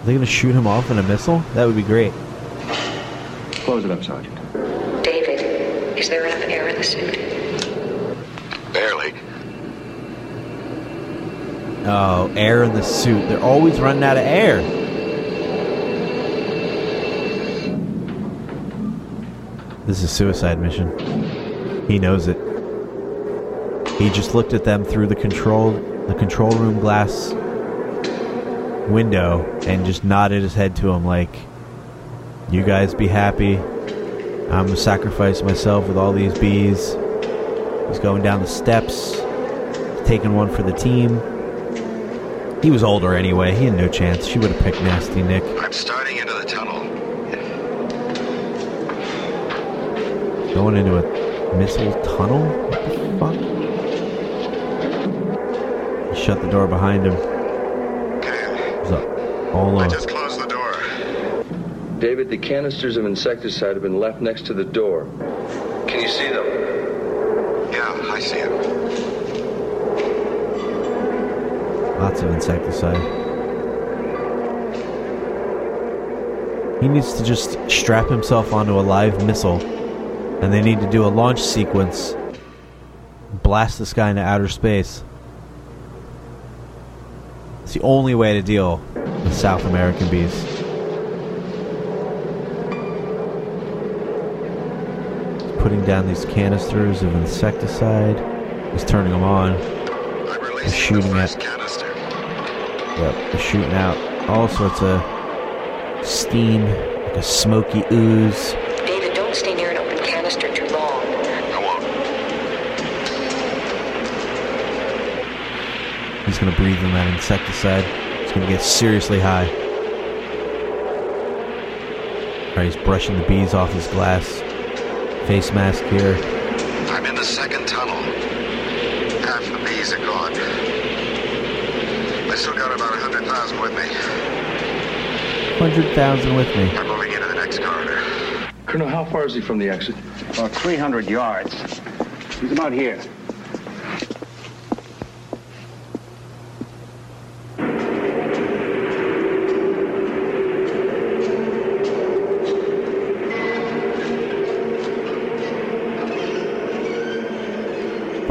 Are they going to shoot him off in a missile? That would be great. Close it up, Sergeant. David, is there enough air in the suit? Barely. Oh, air in the suit. They're always running out of air. This is a suicide mission. He knows it. He just looked at them through the control the control room glass window and just nodded his head to him like you guys be happy. I'm gonna sacrifice myself with all these bees. He's going down the steps, taking one for the team. He was older anyway. He had no chance. She would have picked Nasty Nick. I'm starting into the tunnel. Going into a missile tunnel? What the fuck? He shut the door behind him. He's up all alone. Just close the door. David, the canisters of insecticide have been left next to the door. Can you see them? Yeah, I see him. Lots of insecticide. He needs to just strap himself onto a live missile, and they need to do a launch sequence. Blast this guy into outer space. It's the only way to deal with South American bees. He's putting down these canisters of insecticide. He's turning them on. He's shooting at. Yep, they're shooting out all sorts of steam, like a smoky ooze. David, don't stay near an open canister too long. He's gonna breathe in that insecticide. It's gonna get seriously high. Alright, he's brushing the bees off his glass. Face mask here. I'm in the second tunnel. Half the bees are gone. I still got about a hundred thousand with me. 100,000 with me. I'm moving into the next corridor. Colonel, how far is he from the exit? About 300 yards. He's about here.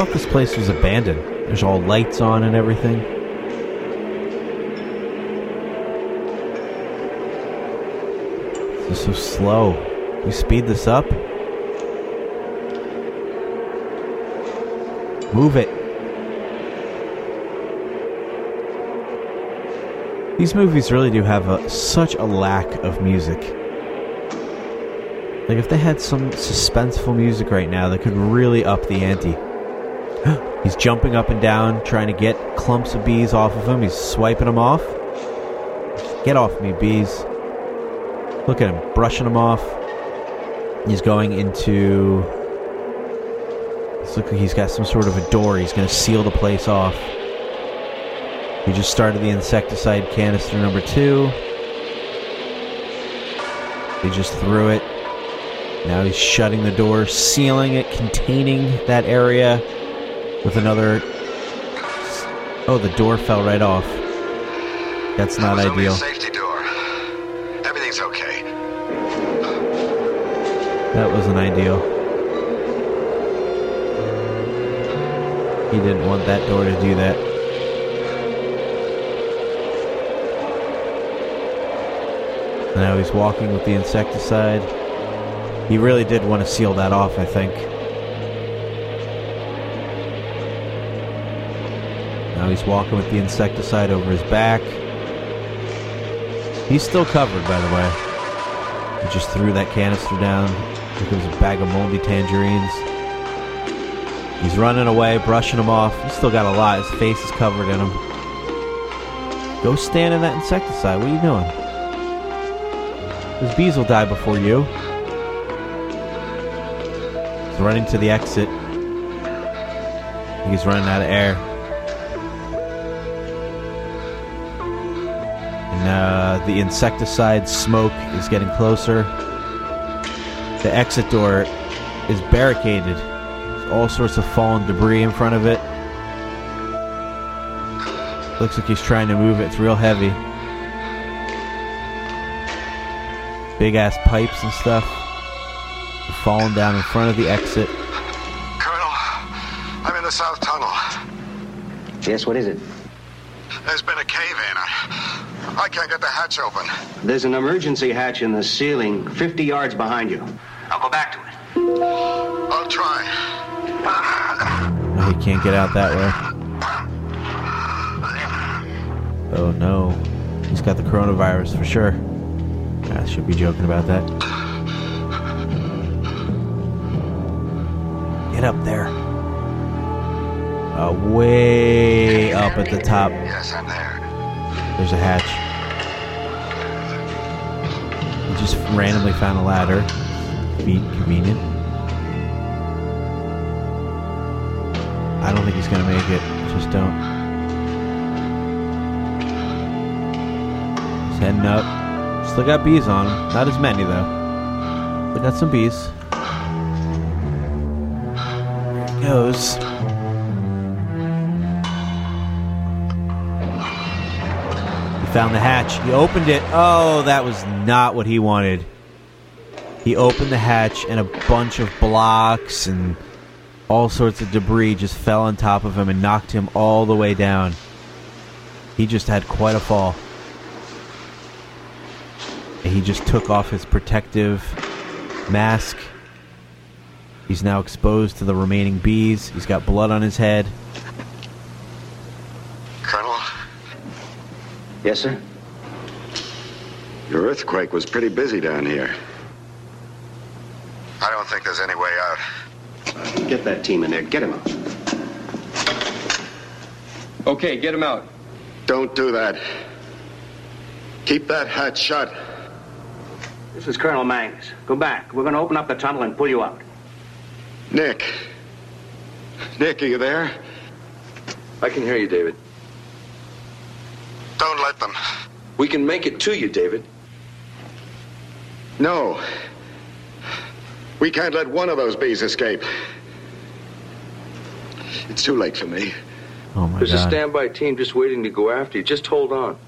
Thought this place was abandoned. There's all lights on and everything. This is so slow. We speed this up. Move it. These movies really do have a, such a lack of music. Like if they had some suspenseful music right now that could really up the ante. He's jumping up and down, trying to get clumps of bees off of him. He's swiping them off. Get off me, bees. Look at him, brushing them off. He's going into. Looks like he's got some sort of a door. He's going to seal the place off. He just started the insecticide canister number two. He just threw it. Now he's shutting the door, sealing it, containing that area with another. Oh, the door fell right off. That's not That ideal. safety door. Everything's okay. That wasn't ideal. He didn't want that door to do that. Now he's walking with the insecticide. He really did want to seal that off, I think. Now he's walking with the insecticide over his back. He's still covered, by the way. He just threw that canister down. Here comes a bag of moldy tangerines. He's running away, brushing them off. He's still got a lot. His face is covered in them. Go stand in that insecticide. What are you doing? Those bees will die before you. He's running to the exit. He's running out of air. The insecticide smoke is getting closer. The exit door is barricaded. There's all sorts of fallen debris in front of it. Looks like he's trying to move it. It's real heavy. Big ass pipes and stuff. Falling down in front of the exit. Colonel, I'm in the south tunnel. Yes, what is it? There's been a cave in. I, I can't get the hatch open. There's an emergency hatch in the ceiling 50 yards behind you. I'll go back to it. I'll try. Oh, he can't get out that way. Oh no. He's got the coronavirus for sure. I should be joking about that. Get up there. Uh, way up at the top. Yes, I'm there. There's a hatch. Just randomly found a ladder. Convenient. I don't think he's gonna make it. Just don't. He's heading up. Still got bees on him. Not as many though. Still got some bees. There he goes. Found the hatch. He opened it. Oh, that was not what he wanted. He opened the hatch, and a bunch of blocks and all sorts of debris just fell on top of him and knocked him all the way down. He just had quite a fall. And he just took off his protective mask. He's now exposed to the remaining bees. He's got blood on his head. Colonel, Yes, sir? your earthquake was pretty busy down here. I don't think there's any way out. Get that team in there. Get him out. Okay, get him out. Don't do that. Keep that hatch shut. This is Colonel Mangus. Go back. We're going to open up the tunnel and pull you out. Nick. Nick, are you there? I can hear you, David. Don't let them. We can make it to you, David. No. We can't let one of those bees escape. It's too late for me. Oh my There's a standby team just waiting to go after you. Just hold on.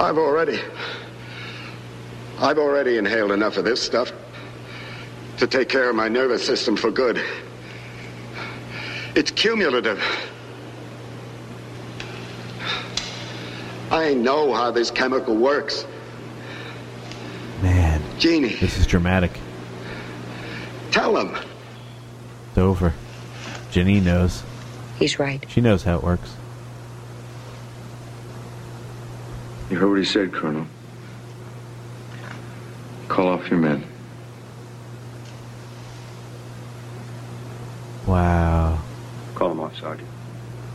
I've already. I've already inhaled enough of this stuff to take care of my nervous system for good. It's cumulative. I know how this chemical works. Man. Jeannie. This is dramatic. Tell him. It's over. Jenny knows. He's right. She knows how it works. You heard what he said, Colonel. Call off your men. Wow. Call him off, Sergeant.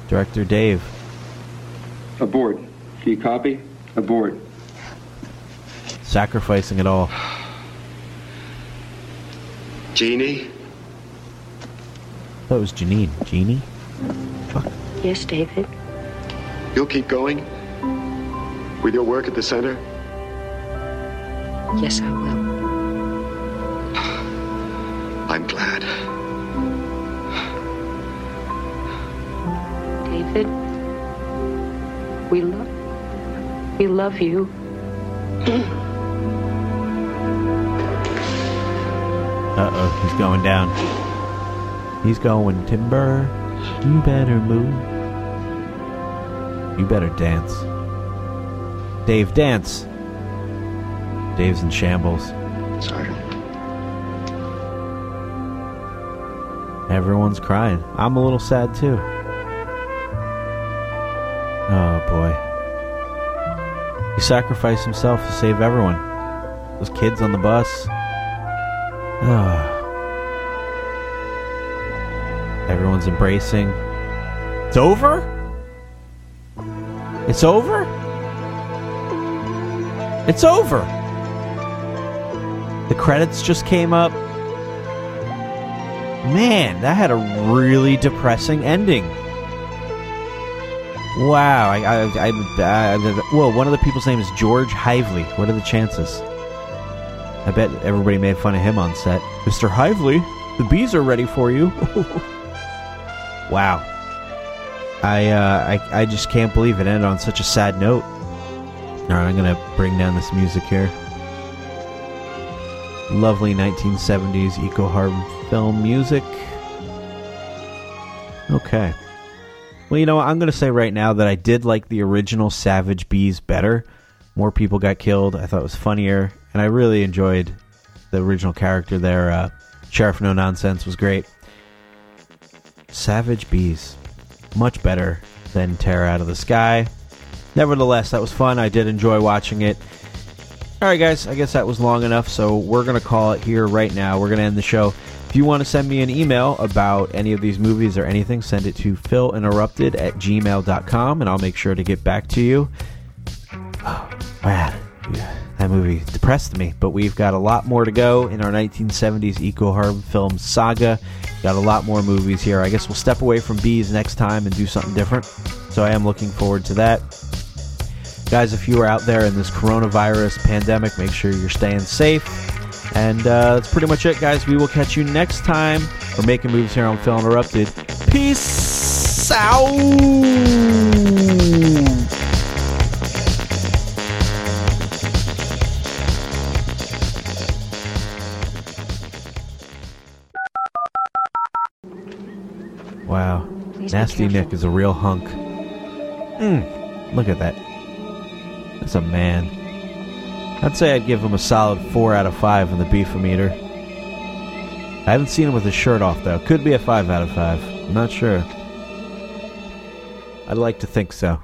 Director Dave. Aboard. Can you copy? Aboard. Sacrificing it all. Jeannie? That was Janine. Jeannie? Fuck. Yes, David. You'll keep going? With your work at the center? Yes, I will. I'm glad. David, we love we love you. Uh oh, he's going down. He's going timber. You better move. You better dance. Dave, dance. Dave's in shambles. Sergeant. Everyone's crying. I'm a little sad too. Oh boy. Sacrificed himself to save everyone. Those kids on the bus. Ah. Everyone's embracing. It's over? It's over? It's over. The credits just came up. Man, that had a really depressing ending. Wow, I, I, I, I, whoa! One of the people's name is George Hively. What are the chances? I bet everybody made fun of him on set. Mr. Hively, the bees are ready for you. [LAUGHS] wow. I, uh, I I just can't believe it ended on such a sad note. All right, I'm gonna bring down this music here. Lovely 1970s eco harm film music. Okay. Well, you know, I'm going to say right now that I did like the original Savage Bees better. More people got killed. I thought it was funnier, and I really enjoyed the original character there. Uh, Sheriff No Nonsense was great. Savage Bees, much better than Terror Out of the Sky. Nevertheless, that was fun. I did enjoy watching it. All right, guys, I guess that was long enough, so we're going to call it here right now. We're going to end the show. If you want to send me an email about any of these movies or anything, send it to philinterrupted at gmail.com, and I'll make sure to get back to you. Oh, man, that movie depressed me, but we've got a lot more to go in our 1970s eco harm film saga. Got a lot more movies here. I guess we'll step away from bees next time and do something different. So I am looking forward to that. Guys, if you are out there in this coronavirus pandemic, make sure you're staying safe. And uh, that's pretty much it, guys. We will catch you next time. We're making moves here on Phil Interrupted. Peace out. Wow. Please Nasty. Nick is a real hunk. Mm, look at that. That's a man. I'd say I'd give him a solid 4 out of 5 in the beefometer. I haven't seen him with his shirt off, though. Could be a 5 out of 5. I'm not sure. I'd like to think so.